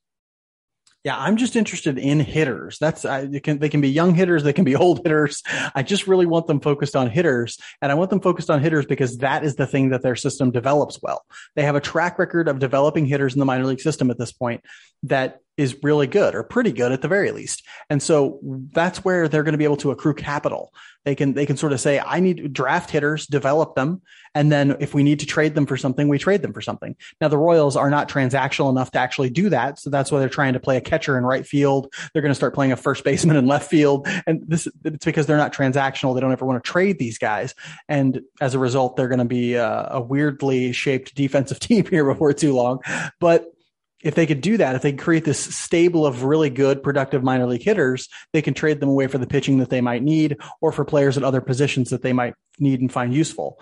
Speaker 1: Yeah, I'm just interested in hitters. That's I, can, they can be young hitters, they can be old hitters. I just really want them focused on hitters, and I want them focused on hitters because that is the thing that their system develops well. They have a track record of developing hitters in the minor league system at this point that is really good or pretty good at the very least. And so that's where they're going to be able to accrue capital. They can they can sort of say, I need draft hitters, develop them, and then if we need to trade them for something, we trade them for something. Now the Royals are not transactional enough to actually do that, so that's why they're trying to play a catcher in right field. They're going to start playing a first baseman in left field, and this it's because they're not transactional. They don't ever want to trade these guys, and as a result, they're going to be a, a weirdly shaped defensive team here before too long. But if they could do that, if they create this stable of really good, productive minor league hitters, they can trade them away for the pitching that they might need or for players at other positions that they might need and find useful.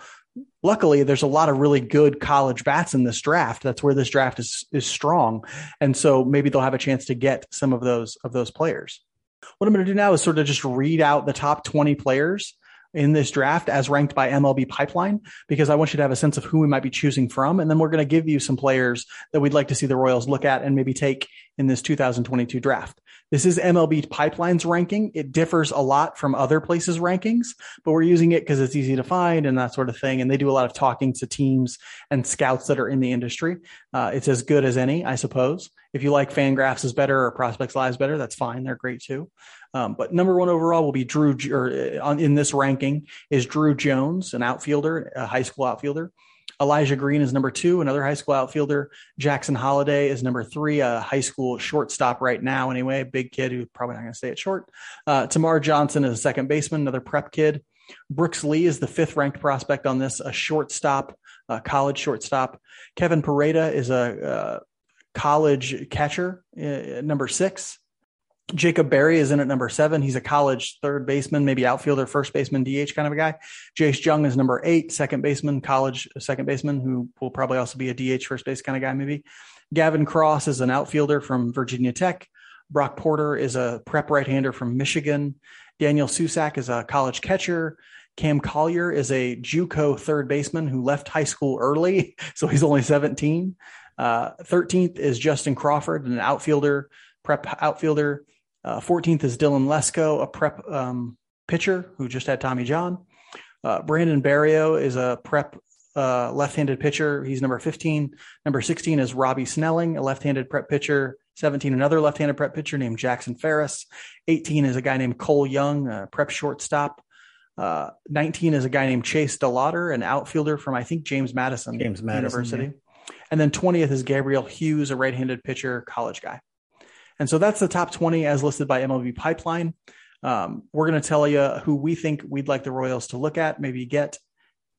Speaker 1: Luckily, there's a lot of really good college bats in this draft. That's where this draft is is strong, and so maybe they'll have a chance to get some of those of those players. What I'm going to do now is sort of just read out the top 20 players in this draft as ranked by MLB Pipeline because I want you to have a sense of who we might be choosing from. And then we're going to give you some players that we'd like to see the Royals look at and maybe take in this 2022 draft. This is MLB Pipeline's ranking. It differs a lot from other places' rankings, but we're using it because it's easy to find and that sort of thing. And they do a lot of talking to teams and scouts that are in the industry. Uh, it's as good as any, I suppose. If you like Fangraphs is better or Prospects Lives better, that's fine. They're great too. Um, but number one overall will be Drew, or uh, in this ranking is Drew Jones, an outfielder, a high school outfielder. Elijah Green is number two, another high school outfielder. Jackson Holliday is number three, a high school shortstop right now, anyway, big kid who's probably not going to stay at short. Uh, Termarr Johnson is a second baseman, another prep kid. Brooks Lee is the fifth ranked prospect on this, a shortstop, a college shortstop. Kevin Parada is a, a uh, college catcher, uh, number six. Jacob Berry is in at number seven. He's a college third baseman, maybe outfielder, first baseman, DH kind of a guy. Jace Jung is number eight, second baseman, college second baseman, who will probably also be a DH first base kind of guy, maybe. Gavin Cross is an outfielder from Virginia Tech. Brock Porter is a prep right hander from Michigan. Daniel Susac is a college catcher. Cam Collier is a JUCO third baseman who left high school early, so he's only 17. Uh, 13th is Justin Crawford, an outfielder, prep outfielder. Uh, 14th is Dylan Lesko, a prep um, pitcher who just had Tommy John. Uh, Brandon Barriera is a prep uh, left-handed pitcher. He's number 15. Number 16 is Robbie Snelling, a left-handed prep pitcher. 17, another left-handed prep pitcher named Jackson Ferris. 18 is a guy named Cole Young, a prep shortstop. Uh, 19 is a guy named Chase DeLauter, an outfielder from I think James Madison,
Speaker 2: James Madison
Speaker 1: University. Yeah. And then 20th is Gabriel Hughes, a right-handed pitcher, college guy. And so that's the top 20 as listed by MLB Pipeline. Um, we're going to tell you who we think we'd like the Royals to look at, maybe get.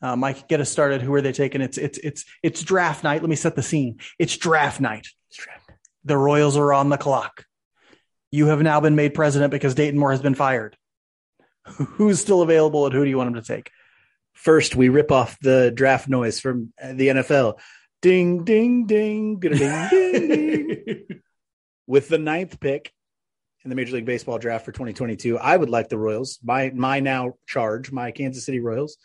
Speaker 1: Uh, Mike, get us started. Who are they taking? It's it's it's it's draft night. Let me set the scene. It's draft night. It's draft night. The Royals are on the clock. You have now been made president because Dayton Moore has been fired. Who's still available and who do you want him to take?
Speaker 2: First, we rip off the draft noise from the NFL. Ding, ding, ding, ding, ding, ding. with the ninth pick in the Major League Baseball draft for 2022, I would like the Royals, my my now charge, my Kansas City Royals,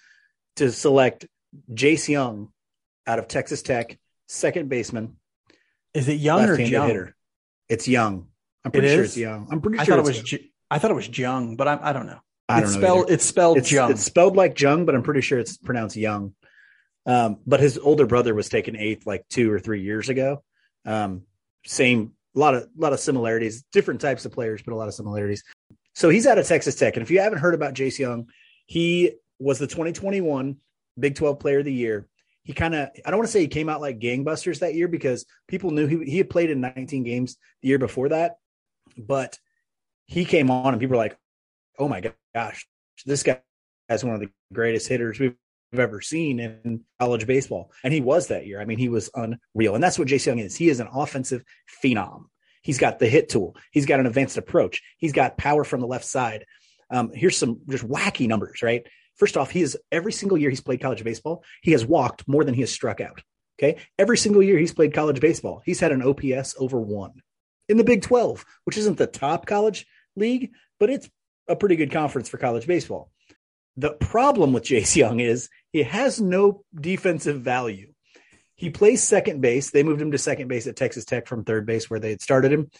Speaker 2: to select Jace Young out of Texas Tech, second baseman.
Speaker 1: Is it Young or Young? Hitter.
Speaker 2: It's Young. I'm pretty it sure is? it's Young. I'm pretty
Speaker 1: I
Speaker 2: sure
Speaker 1: thought it was. J- I thought it was Jung, but I, I don't know.
Speaker 2: I don't
Speaker 1: it's
Speaker 2: know.
Speaker 1: Spelled, it's spelled
Speaker 2: it's,
Speaker 1: Jung.
Speaker 2: It's spelled like Jung, but I'm pretty sure it's pronounced Young. Um, but his older brother was taken eighth like two or three years ago. Um, same a lot of a lot of similarities, different types of players, but a lot of similarities. So he's out of Texas Tech, and if you haven't heard about Jace Young, he was the 2021 Big 12 Player of the Year. He kind of I don't want to say he came out like gangbusters that year because people knew he he had played in 19 games the year before that, but he came on and people were like, "Oh my gosh, this guy is one of the greatest hitters we've ever seen in college baseball. And he was that year. I mean, he was unreal. And that's what Jace Young is. He is an offensive phenom. He's got the hit tool. He's got an advanced approach. He's got power from the left side. Um, here's some just wacky numbers, right? First off, he is every single year he's played college baseball, he has walked more than he has struck out. Okay. Every single year he's played college baseball, he's had an OPS over one in the Big 12, which isn't the top college league, but it's a pretty good conference for college baseball. The problem with Jace Young is he has no defensive value. He plays second base. They moved him to second base at Texas Tech from third base where they had started him.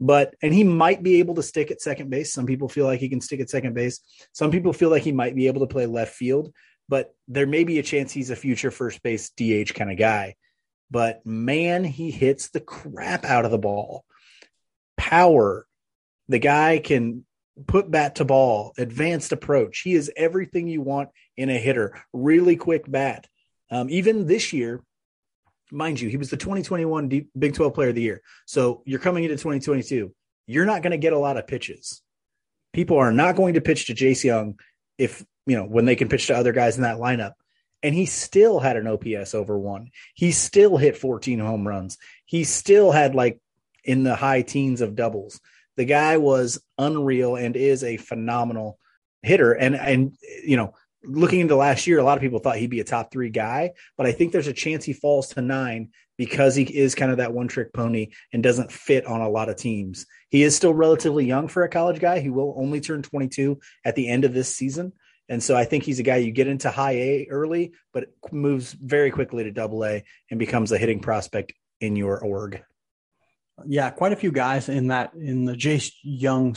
Speaker 2: But and he might be able to stick at second base. Some people feel like he can stick at second base. Some people feel like he might be able to play left field, but there may be a chance he's a future first base DH kind of guy. But man, he hits the crap out of the ball. Power. The guy can put bat to ball, advanced approach. He is everything you want in a hitter. Really quick bat. Um, even this year, mind you, he was the 2021 D- Big 12 Player of the Year. So you're coming into 2022. You're not going to get a lot of pitches. People are not going to pitch to Jace Young if you know when they can pitch to other guys in that lineup. And he still had an OPS over one. He still hit 14 home runs. He still had like in the high teens of doubles. The guy was unreal and is a phenomenal hitter. And and you know, looking into last year, a lot of people thought he'd be a top three guy, but I think there's a chance he falls to nine because he is kind of that one trick pony and doesn't fit on a lot of teams. He is still relatively young for a college guy. He will only turn 22 at the end of this season. And so I think he's a guy you get into high A early, but moves very quickly to double A and becomes a hitting prospect in your org.
Speaker 1: Yeah, quite a few guys in that in the Jace Young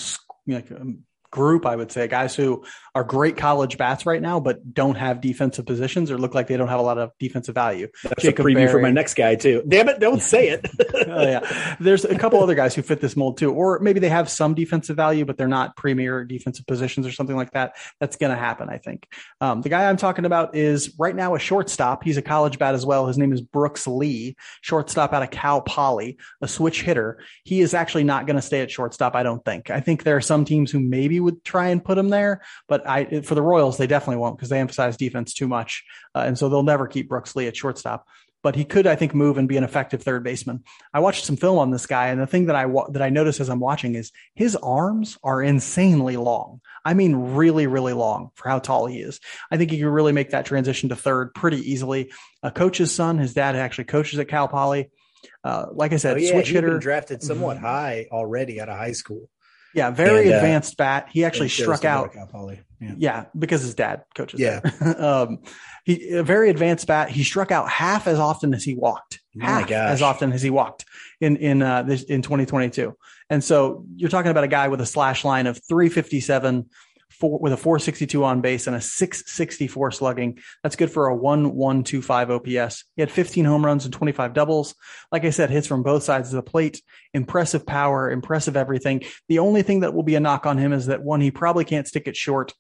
Speaker 1: like, um, group, I would say, guys who are great college bats right now, but don't have defensive positions or look like they don't have a lot of defensive value.
Speaker 2: That's Jacob a preview Berry. for my next guy too. Damn it, don't say it.
Speaker 1: oh, yeah. There's a couple other guys who fit this mold too, or maybe they have some defensive value, but they're not premier defensive positions or something like that. That's going to happen, I think. Um, the guy I'm talking about is right now a shortstop. He's a college bat as well. His name is Brooks Lee, shortstop out of Cal Poly, a switch hitter. He is actually not going to stay at shortstop, I don't think. I think there are some teams who maybe would try and put him there, but I for the Royals they definitely won't because they emphasize defense too much, uh, and so they'll never keep Brooks Lee at shortstop. But he could, I think, move and be an effective third baseman. I watched some film on this guy, and the thing that I that I notice as I'm watching is his arms are insanely long. I mean, really, really long for how tall he is. I think he could really make that transition to third pretty easily. A coach's son, his dad actually coaches at Cal Poly. Uh, like I said, oh, yeah, switch hitter
Speaker 2: drafted somewhat mm-hmm. high already out of high school.
Speaker 1: Yeah, very and, uh, advanced bat. He actually struck out. Yeah. yeah. because his dad coaches.
Speaker 2: Yeah,
Speaker 1: um, he a very advanced bat. He struck out half as often as he walked. Oh half as often as he walked in in uh, this in 2022. And so you're talking about a guy with a slash line of 357 four, with a 462 on base and a 664 slugging. That's good for a 1125 OPS. He had 15 home runs and 25 doubles. Like I said, hits from both sides of the plate. Impressive power, impressive everything. The only thing that will be a knock on him is that one, he probably can't stick it short.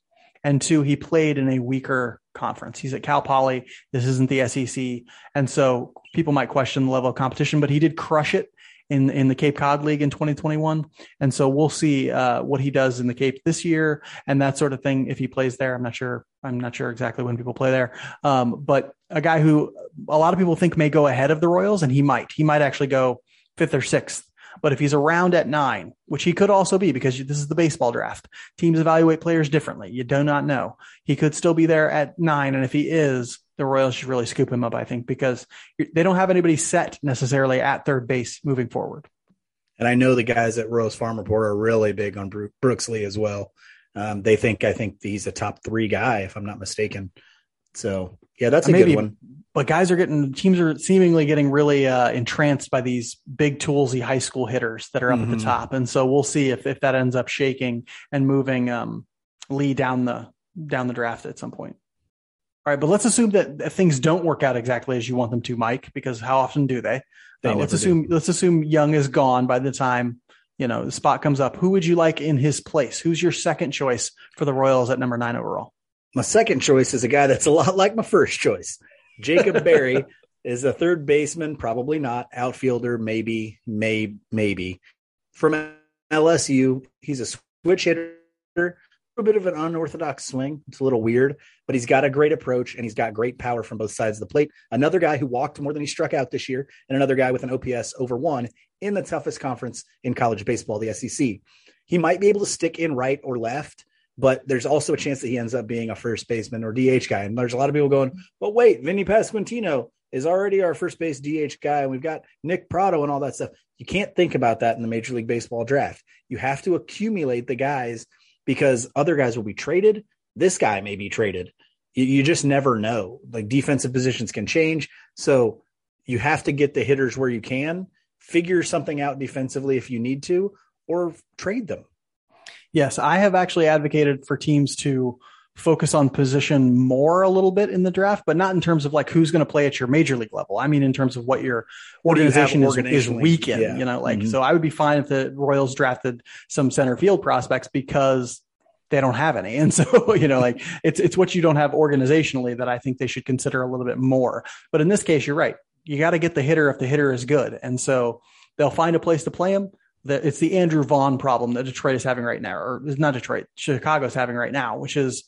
Speaker 1: And two, he played in a weaker conference. He's at Cal Poly. This isn't the SEC. And so people might question the level of competition, but he did crush it in in the Cape Cod League in 2021, and so we'll see uh, what he does in the Cape this year and that sort of thing. If he plays there, I'm not sure. I'm not sure exactly when people play there, um, but a guy who a lot of people think may go ahead of the Royals, and he might. He might actually go fifth or sixth. But if he's around at nine, which he could also be because this is the baseball draft, teams evaluate players differently. You do not know. He could still be there at nine. And if he is, the Royals should really scoop him up, I think, because they don't have anybody set necessarily at third base moving forward.
Speaker 2: And I know the guys at Royals Farm Report are really big on Brooks Lee as well. Um, they think I think he's a top three guy, if I'm not mistaken. So yeah, that's a Maybe, good one.
Speaker 1: But guys are getting teams are seemingly getting really uh, entranced by these big toolsy high school hitters that are up mm-hmm. at the mm-hmm. top, and so we'll see if if that ends up shaking and moving um, Lee down the down the draft at some point. All right, but let's assume that things don't work out exactly as you want them to, Mike, because how often do they? they let's assume do. let's assume Jung is gone by the time you know the spot comes up. Who would you like in his place? Who's your second choice for the Royals at number nine overall?
Speaker 2: My second choice is a guy that's a lot like my first choice. Jacob Berry is a third baseman, probably not outfielder, maybe, may, maybe from LSU. He's a switch hitter bit of an unorthodox swing. It's a little weird, but he's got a great approach and he's got great power from both sides of the plate. Another guy who walked more than he struck out this year, and another guy with an OPS over one in the toughest conference in college baseball, the SEC. He might be able to stick in right or left, but there's also a chance that he ends up being a first baseman or DH guy. And there's a lot of people going, but wait, Vinny Pasquantino is already our first base DH guy, and we've got Nick Pratto and all that stuff. You can't think about that in the Major League Baseball draft. You have to accumulate the guys because other guys will be traded. This guy may be traded. You, you just never know. Like defensive positions can change. So you have to get the hitters where you can, figure something out defensively if you need to, or trade them.
Speaker 1: Yes, I have actually advocated for teams to focus on position more a little bit in the draft, but not in terms of like who's going to play at your major league level. I mean, in terms of what your organization is, is weak in, yeah. you know, like, mm-hmm. so I would be fine if the Royals drafted some center field prospects because they don't have any. And so, you know, like it's, it's what you don't have organizationally that I think they should consider a little bit more. But in this case, you're right. You got to get the hitter if the hitter is good. And so they'll find a place to play him. That it's the Andrew Vaughn problem that Detroit is having right now, or is not Detroit, Chicago's having right now, which is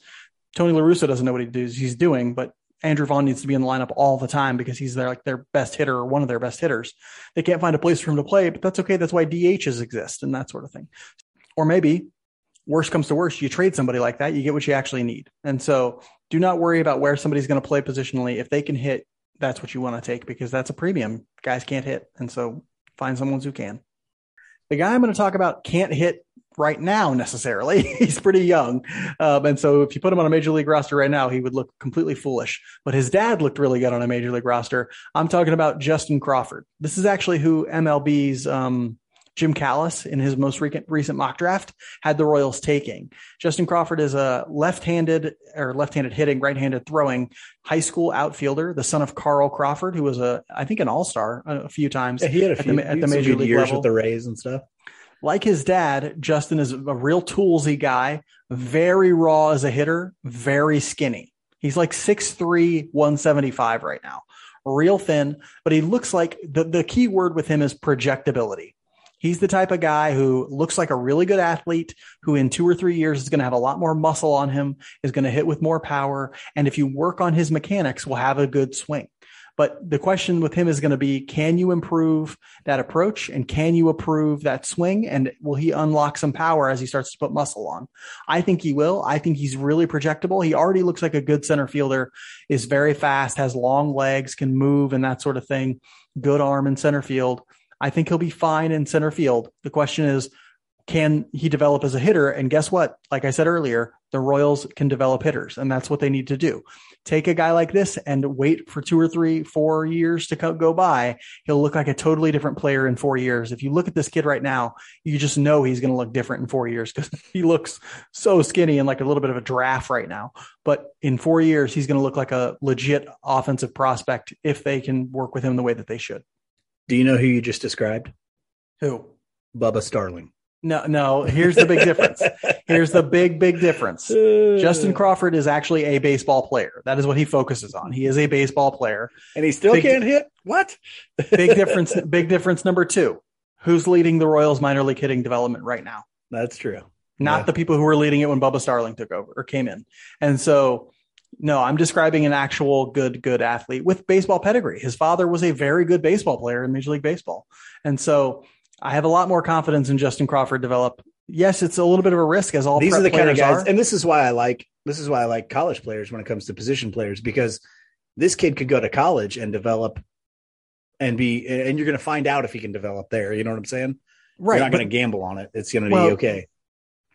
Speaker 1: Tony LaRussa doesn't know what he does, he's doing, but Andrew Vaughn needs to be in the lineup all the time because he's their like their best hitter or one of their best hitters. They can't find a place for him to play, but that's okay. That's why DHs exist and that sort of thing. Or maybe worst comes to worst, you trade somebody like that, you get what you actually need. And so do not worry about where somebody's going to play positionally. If they can hit, that's what you want to take because that's a premium. Guys can't hit. And so find someone who can. The guy I'm going to talk about can't hit right now necessarily. He's pretty young. Um, and so if you put him on a major league roster right now, he would look completely foolish. But his dad looked really good on a major league roster. I'm talking about Justin Crawford. This is actually who MLB's um, Jim Callis in his most recent, recent mock draft had the Royals taking. Justin Crawford is a left-handed or left-handed hitting, right-handed throwing high school outfielder, the son of Carl Crawford, who was a, I think, an all-star a, few times.
Speaker 2: Yeah, he had a few, at the, at the major league years level. with the Rays and stuff.
Speaker 1: Like his dad, Justin is a real toolsy guy, very raw as a hitter, very skinny. He's like 6'3", 175 right now. Real thin, but he looks like the, the key word with him is projectability. He's the type of guy who looks like a really good athlete who in two or three years is going to have a lot more muscle on him, is going to hit with more power. And if you work on his mechanics, will have a good swing. But the question with him is going to be, can you improve that approach and can you improve that swing? And will he unlock some power as he starts to put muscle on? I think he will. I think he's really projectable. He already looks like a good center fielder, is very fast, has long legs, can move and that sort of thing. Good arm in center field. I think he'll be fine in center field. The question is, can he develop as a hitter? And guess what? Like I said earlier, the Royals can develop hitters, and that's what they need to do. Take a guy like this and wait for two or three, four years to go by. He'll look like a totally different player in four years. If you look at this kid right now, you just know he's going to look different in four years because he looks so skinny and like a little bit of a draft right now. But in four years, he's going to look like a legit offensive prospect if they can work with him the way that they should.
Speaker 2: Do you know who you just described?
Speaker 1: Who?
Speaker 2: Bubba Starling.
Speaker 1: No, no. Here's the big difference. Here's the big, big difference. Justin Crawford is actually a baseball player. That is what he focuses on. He is a baseball player,
Speaker 2: and he still
Speaker 1: big,
Speaker 2: can't hit. What?
Speaker 1: big difference. Big difference. Number two. Who's leading the Royals minor league hitting development right now?
Speaker 2: That's true.
Speaker 1: Not yeah. the people who were leading it when Bubba Starling took over or came in. And so no, I'm describing an actual good, good athlete with baseball pedigree. His father was a very good baseball player in Major League Baseball. And so I have a lot more confidence in Justin Crawford develop. Yes, it's a little bit of a risk as all
Speaker 2: these are the kind of guys,
Speaker 1: are.
Speaker 2: and this is why I like this is why I like college players when it comes to position players because this kid could go to college and develop and be and you're going to find out if he can develop there. You know what I'm saying? Right. You're not going to gamble on it. It's going to well, be okay.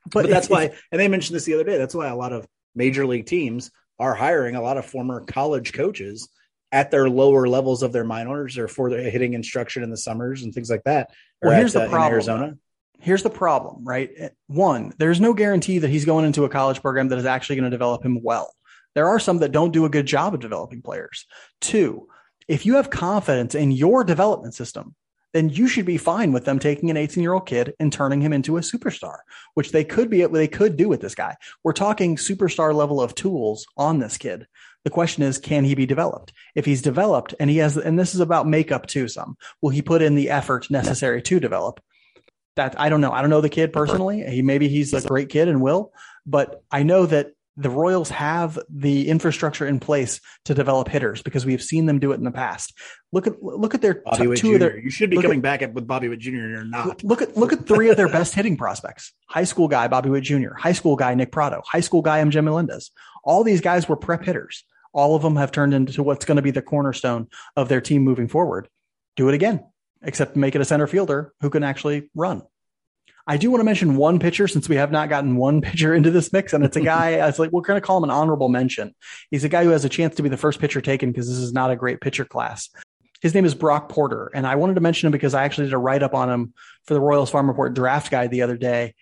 Speaker 2: But, but that's if, why, and they mentioned this the other day. That's why a lot of major league teams are hiring a lot of former college coaches at their lower levels of their minors or for their hitting instruction in the summers and things like that.
Speaker 1: Well, here's at, the uh, problem. Arizona. Here's the problem, right? Uh, one, there's no guarantee that he's going into a college program that is actually going to develop him well. There are some that don't do a good job of developing players. Two, if you have confidence in your development system, then you should be fine with them taking an 18 year old kid and turning him into a superstar, which they could be, they could do with this guy. We're talking superstar level of tools on this kid. The question is, can he be developed? If he's developed and he has, and this is about makeup too, some, will he put in the effort necessary to develop? That I don't know. I don't know the kid personally. He maybe he's a great kid and will, but I know that the Royals have the infrastructure in place to develop hitters because we have seen them do it in the past. Look at look at their
Speaker 2: Bobby two Jr. of their. You should be coming at, back with Bobby Witt Jr. and you're not.
Speaker 1: Look at look at three of their best hitting prospects: high school guy Bobby Witt Jr., high school guy Nick Pratto, high school guy MJ Melendez. All these guys were prep hitters. All of them have turned into what's going to be the cornerstone of their team moving forward. Do it again, except make it a center fielder who can actually run. I do want to mention one pitcher since we have not gotten one pitcher into this mix, and it's a guy. I was like, we're going to call him an honorable mention. He's a guy who has a chance to be the first pitcher taken because this is not a great pitcher class. His name is Brock Porter, and I wanted to mention him because I actually did a write up on him for the Royals Farm Report draft guide the other day.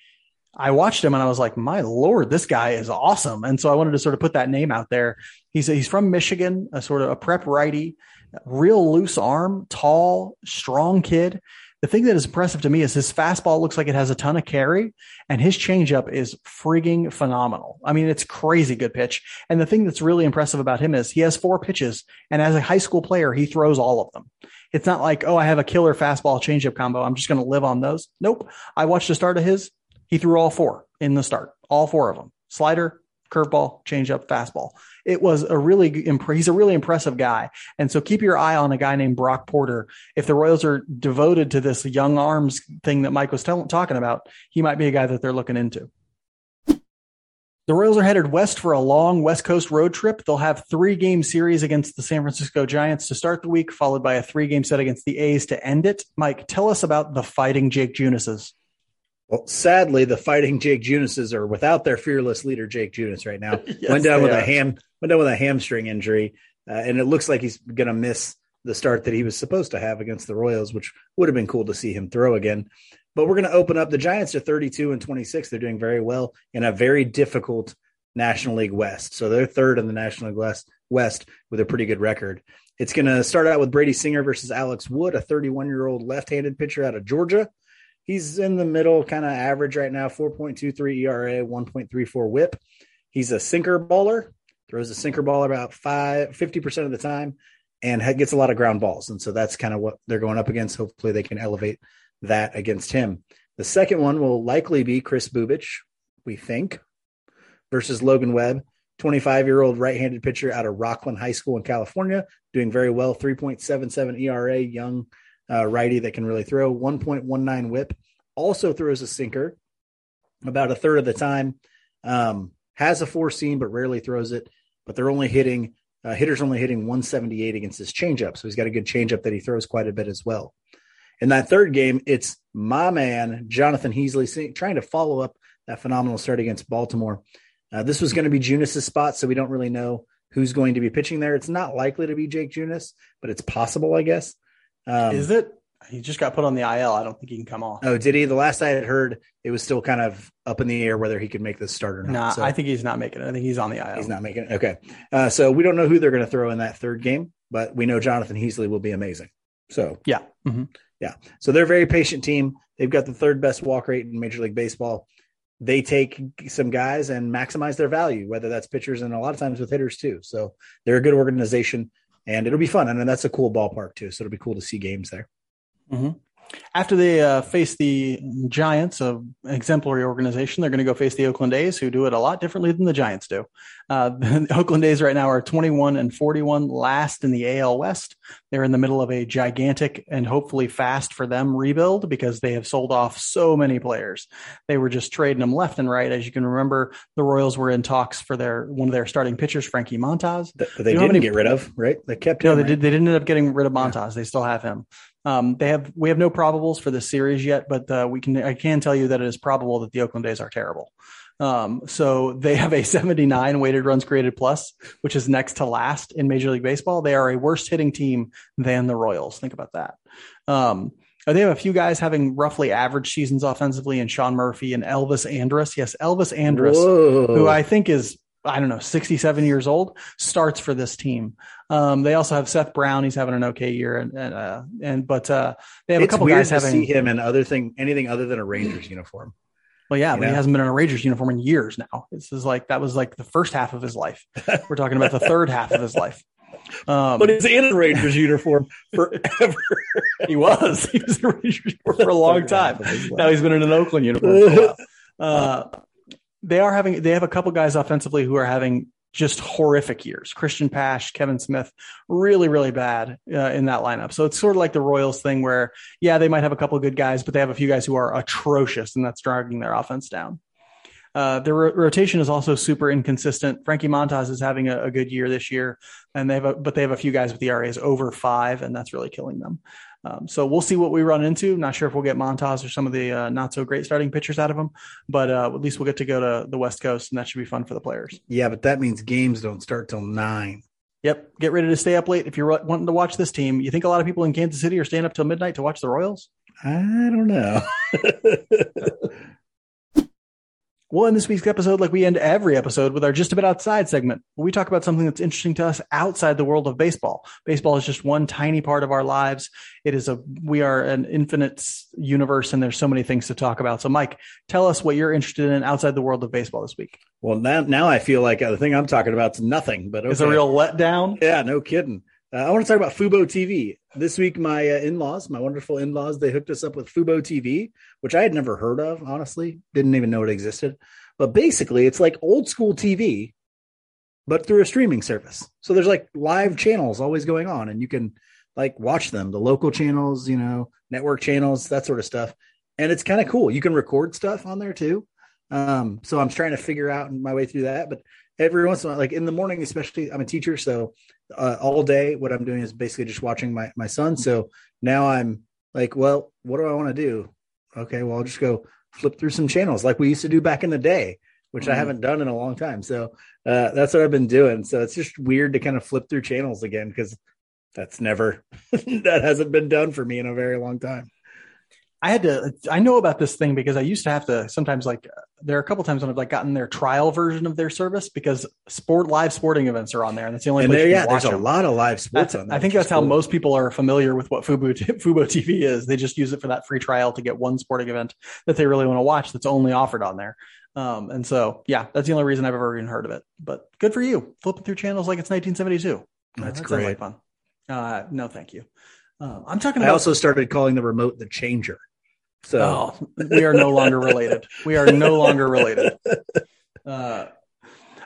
Speaker 1: I watched him and I was like, my lord, this guy is awesome. And so I wanted to sort of put that name out there. He's he's from Michigan, a sort of a prep righty, real loose arm, tall, strong kid. The thing that is impressive to me is his fastball looks like it has a ton of carry, and his changeup is frigging phenomenal. I mean, it's crazy good pitch. And the thing that's really impressive about him is he has four pitches, and as a high school player, he throws all of them. It's not like, oh, I have a killer fastball changeup combo. I'm just going to live on those. Nope. I watched the start of his. He threw all four in the start, all four of them. Slider, curveball, changeup, fastball. It was a really he's a really impressive guy, and so keep your eye on a guy named Brock Porter. If the Royals are devoted to this young arms thing that Mike was talking about, he might be a guy that they're looking into. The Royals are headed west for a long West Coast road trip. They'll have three game series against the San Francisco Giants to start the week, followed by a three game set against the A's to end it. Mike, tell us about the fighting Jake Junises.
Speaker 2: Well, sadly, the fighting Jake Junises are without their fearless leader, Jake Junis, right now.
Speaker 1: Yes,
Speaker 2: went down with
Speaker 1: are.
Speaker 2: a ham, went down with a hamstring injury, uh, and it looks like he's going to miss the start that he was supposed to have against the Royals, which would have been cool to see him throw again. But we're going to open up. The Giants are 32 and 26. They're doing very well in a very difficult National League West. So they're third in the National League West, West with a pretty good record. It's going to start out with Brady Singer versus Alex Wood, a 31 year old left handed pitcher out of Georgia. He's in the middle, kind of average right now 4.23 ERA, 1.34 whip. He's a sinker baller, throws a sinker ball about five, 50% of the time, and gets a lot of ground balls. And so that's kind of what they're going up against. Hopefully they can elevate that against him. The second one will likely be Chris Bubic, we think, versus Logan Webb, 25 year old right handed pitcher out of Rocklin High School in California, doing very well, 3.77 ERA, young uh, righty that can really throw, 1.19 whip, also throws a sinker about a third of the time, um, has a four seam, but rarely throws it. But they're only hitting, uh, hitters only hitting 178 against his changeup. So he's got a good changeup that he throws quite a bit as well. In that third game, it's my man, Jonathan Heasley, trying to follow up that phenomenal start against Baltimore. Uh, this was going to be Junis's spot, so we don't really know who's going to be pitching there. It's not likely to be Jake Junis, but it's possible, I guess. Um,
Speaker 1: Is it? He just got put on the IL. I don't think he can come off.
Speaker 2: Oh, did he? The last I had heard, it was still kind of up in the air whether he could make this start or not.
Speaker 1: Nah,
Speaker 2: So
Speaker 1: I think he's not making it. I think he's on the IL.
Speaker 2: he's not making it. Okay. Uh, so we don't know who they're going to throw in that third game, but we know Jonathan Heasley will be amazing. So,
Speaker 1: Yeah. Mhm.
Speaker 2: so they're a very patient team. They've got the third best walk rate in Major League Baseball. They take some guys and maximize their value, whether that's pitchers and a lot of times with hitters too. So they're a good organization and it'll be fun. And that's a cool ballpark too. So it'll be cool to see games there. Mm-hmm.
Speaker 1: After they uh, face the Giants, of exemplary organization, they're going to go face the Oakland A's, who do it a lot differently than the Giants do. Uh, the Oakland A's right now are 21 and 41, last in the AL West. They're in the middle of a gigantic and hopefully fast for them rebuild because they have sold off so many players. They were just trading them left and right. As you can remember, the Royals were in talks for their one of their starting pitchers, Frankie Montas.
Speaker 2: That they
Speaker 1: You know
Speaker 2: didn't
Speaker 1: many-
Speaker 2: get rid of, right? They kept
Speaker 1: No,
Speaker 2: him.
Speaker 1: they
Speaker 2: right?
Speaker 1: did. They didn't end up getting rid of Montas. They still have him. Um, they have. We have no probables for this series yet, but uh, we can. I can tell you that it is probable that the Oakland A's are terrible. Um, so they have a 79 weighted runs created plus, which is next to last in Major League Baseball. They are a worse hitting team than the Royals. Think about that. Um, they have a few guys having roughly average seasons offensively, and Sean Murphy and Elvis Andrus. Yes, Elvis Andrus
Speaker 2: Whoa.
Speaker 1: who I think is I don't know, 67 years old, starts for this team. Um, they also have Seth Brown. He's having an okay year, and and, uh, and but uh, they have
Speaker 2: it's
Speaker 1: a couple guys
Speaker 2: to
Speaker 1: having.
Speaker 2: see him in other thing, anything other than a Rangers uniform.
Speaker 1: Well, yeah,
Speaker 2: you
Speaker 1: but he hasn't been in a Rangers uniform in years now. This is like that was like the first half of his life. We're talking about the third half of his life. Um,
Speaker 2: But he's in a Rangers uniform forever.
Speaker 1: he was he was in a Rangers uniform for a long time.
Speaker 2: half of his life.
Speaker 1: Now he's been in an Oakland uniform for a while. Uh, they are having they have a couple guys offensively who are having just horrific years. Christian Pache, Kevin Smith, really really bad uh, in that lineup. So it's sort of like the Royals thing where yeah they might have a couple good guys, but they have a few guys who are atrocious, and that's dragging their offense down. Uh, their ro- rotation is also super inconsistent. Frankie Montas is having a, a good year this year, and they have a, but they have a few guys with the ERAs over five, and that's really killing them. Um, so we'll see what we run into. Not sure if we'll get Montas or some of the uh, not so great starting pitchers out of them, but uh, at least we'll get to go to the West Coast, and that should be fun for the players.
Speaker 2: yeah, but that means games don't start till nine.
Speaker 1: Yep, get ready to stay up late if you're wanting to watch this team. You think a lot of people in Kansas City are staying up till midnight to watch the Royals?
Speaker 2: I don't know.
Speaker 1: We'll end this week's episode like we end every episode with our Just About Outside segment, where we talk about something that's interesting to us outside the world of baseball. Baseball is just one tiny part of our lives. It is a, we are an infinite universe and there's so many things to talk about. So, Mike, tell us what you're interested in outside the world of baseball this week.
Speaker 2: well, now now I feel like the thing I'm talking about is nothing. But okay.
Speaker 1: It's a real letdown.
Speaker 2: Yeah, no kidding. Uh, I want to talk about Fubo TV. This week, my uh, in laws, my wonderful in laws, they hooked us up with Fubo TV, which I had never heard of, honestly. Didn't even know it existed. But basically, it's like old school TV, but through a streaming service. So there's like live channels always going on, and you can like watch them the local channels, you know, network channels, that sort of stuff. And it's kind of cool. You can record stuff on there too. Um, so I'm trying to figure out my way through that. But every once in a while, like in the morning, especially, I'm a teacher, so uh, all day what I'm doing is basically just watching my my son. So now I'm like, well, what do I want to do? Okay, well, I'll just go flip through some channels like we used to do back in the day, which mm-hmm. I haven't done in a long time. So uh, that's what I've been doing. So it's just weird to kind of flip through channels again because that's never that hasn't been done for me in a very long time.
Speaker 1: I had to. I know about this thing because I used to have to sometimes like there are a couple times when I've like gotten their trial version of their service because sport live sporting events are on there, and that's the only
Speaker 2: and
Speaker 1: place
Speaker 2: there,
Speaker 1: you
Speaker 2: yeah,
Speaker 1: watch
Speaker 2: there's
Speaker 1: them.
Speaker 2: a lot of live sports
Speaker 1: That's-
Speaker 2: on there.
Speaker 1: I think that's how
Speaker 2: cool.
Speaker 1: most people are familiar with what Fubo Fubo TV is. They just use it for that free trial to get one sporting event that they really want to watch that's only offered on there. Um, and so, yeah, that's the only reason I've ever even heard of it. But good for you, flipping through channels like it's 1972.
Speaker 2: That's
Speaker 1: that
Speaker 2: great.
Speaker 1: like fun. Uh, no, thank you. Um, I'm talking
Speaker 2: I
Speaker 1: about
Speaker 2: also started calling the remote the changer. So
Speaker 1: Oh, we are no longer related. We are no longer related. Uh,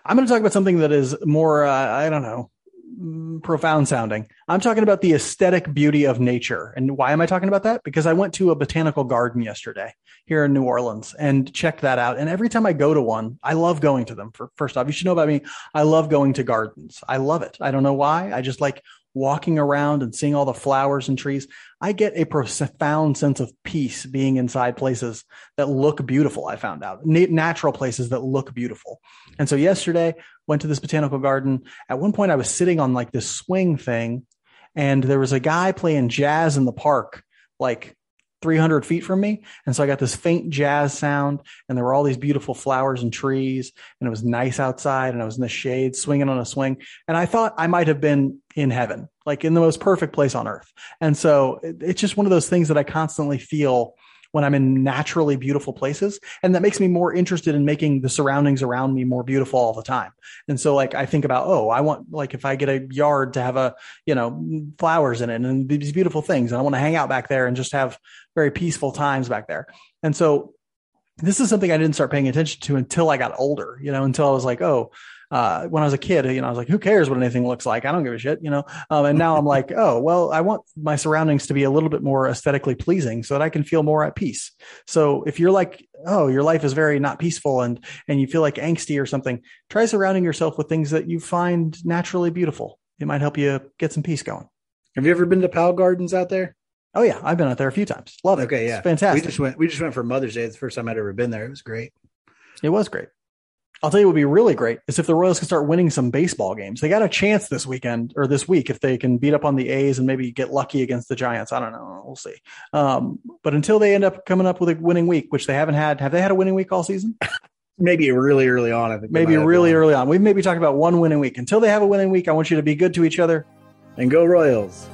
Speaker 1: I'm going to talk about something that is more, uh, I don't know, mm, profound sounding. I'm talking about the aesthetic beauty of nature. And why am I talking about that? Because I went to a botanical garden yesterday here in New Orleans and checked that out. And every time I go to one, I love going to them. For first off, you should know about me. I love going to gardens. I love it. I don't know why. I just like walking around and seeing all the flowers and trees. I get a profound sense of peace being inside places that look beautiful. I found out natural places that look beautiful. And so yesterday went to this botanical garden. At one point I was sitting on like this swing thing and there was a guy playing jazz in the park, like 300 feet from me. And so I got this faint jazz sound and there were all these beautiful flowers and trees and it was nice outside and I was in the shade swinging on a swing. And I thought I might have been in heaven, like in the most perfect place on earth. And so it- it's just one of those things that I constantly feel when I'm in naturally beautiful places. And that makes me more interested in making the surroundings around me more beautiful all the time. And so like I think about, oh, I want like if I get a yard to have a, you know, flowers in it and these beautiful things, and I want to hang out back there and just have very peaceful times back there. And so this is something I didn't start paying attention to until I got older, you know, until I was like, oh, uh, when I was a kid, you know, I was like, who cares what anything looks like? I don't give a shit, you know? Um, and now I'm like, oh, well, I want my surroundings to be a little bit more aesthetically pleasing so that I can feel more at peace. So if you're like, oh, your life is very not peaceful and, and you feel like angsty or something, try surrounding yourself with things that you find naturally beautiful. It might help you get some peace going.
Speaker 2: have you ever been to Powell Gardens out there?
Speaker 1: Oh yeah, I've been out there a few times. Love it.
Speaker 2: Okay, yeah.
Speaker 1: It's fantastic.
Speaker 2: We just went we just went for Mother's Day. It's the first time I'd ever been there. It was great.
Speaker 1: It was great. I'll tell you what would be really great is if the Royals can start winning some baseball games. They got a chance this weekend or this week if they can beat up on the A's and maybe get lucky against the Giants. I don't know. We'll see. Um, but until they end up coming up with a winning week, which they haven't had, have they had a winning week all season?
Speaker 2: Maybe really early on. I think
Speaker 1: Maybe really early on. We've maybe talked about one winning week. Until they have a winning week, I want you to be good to each other.
Speaker 2: And go Royals.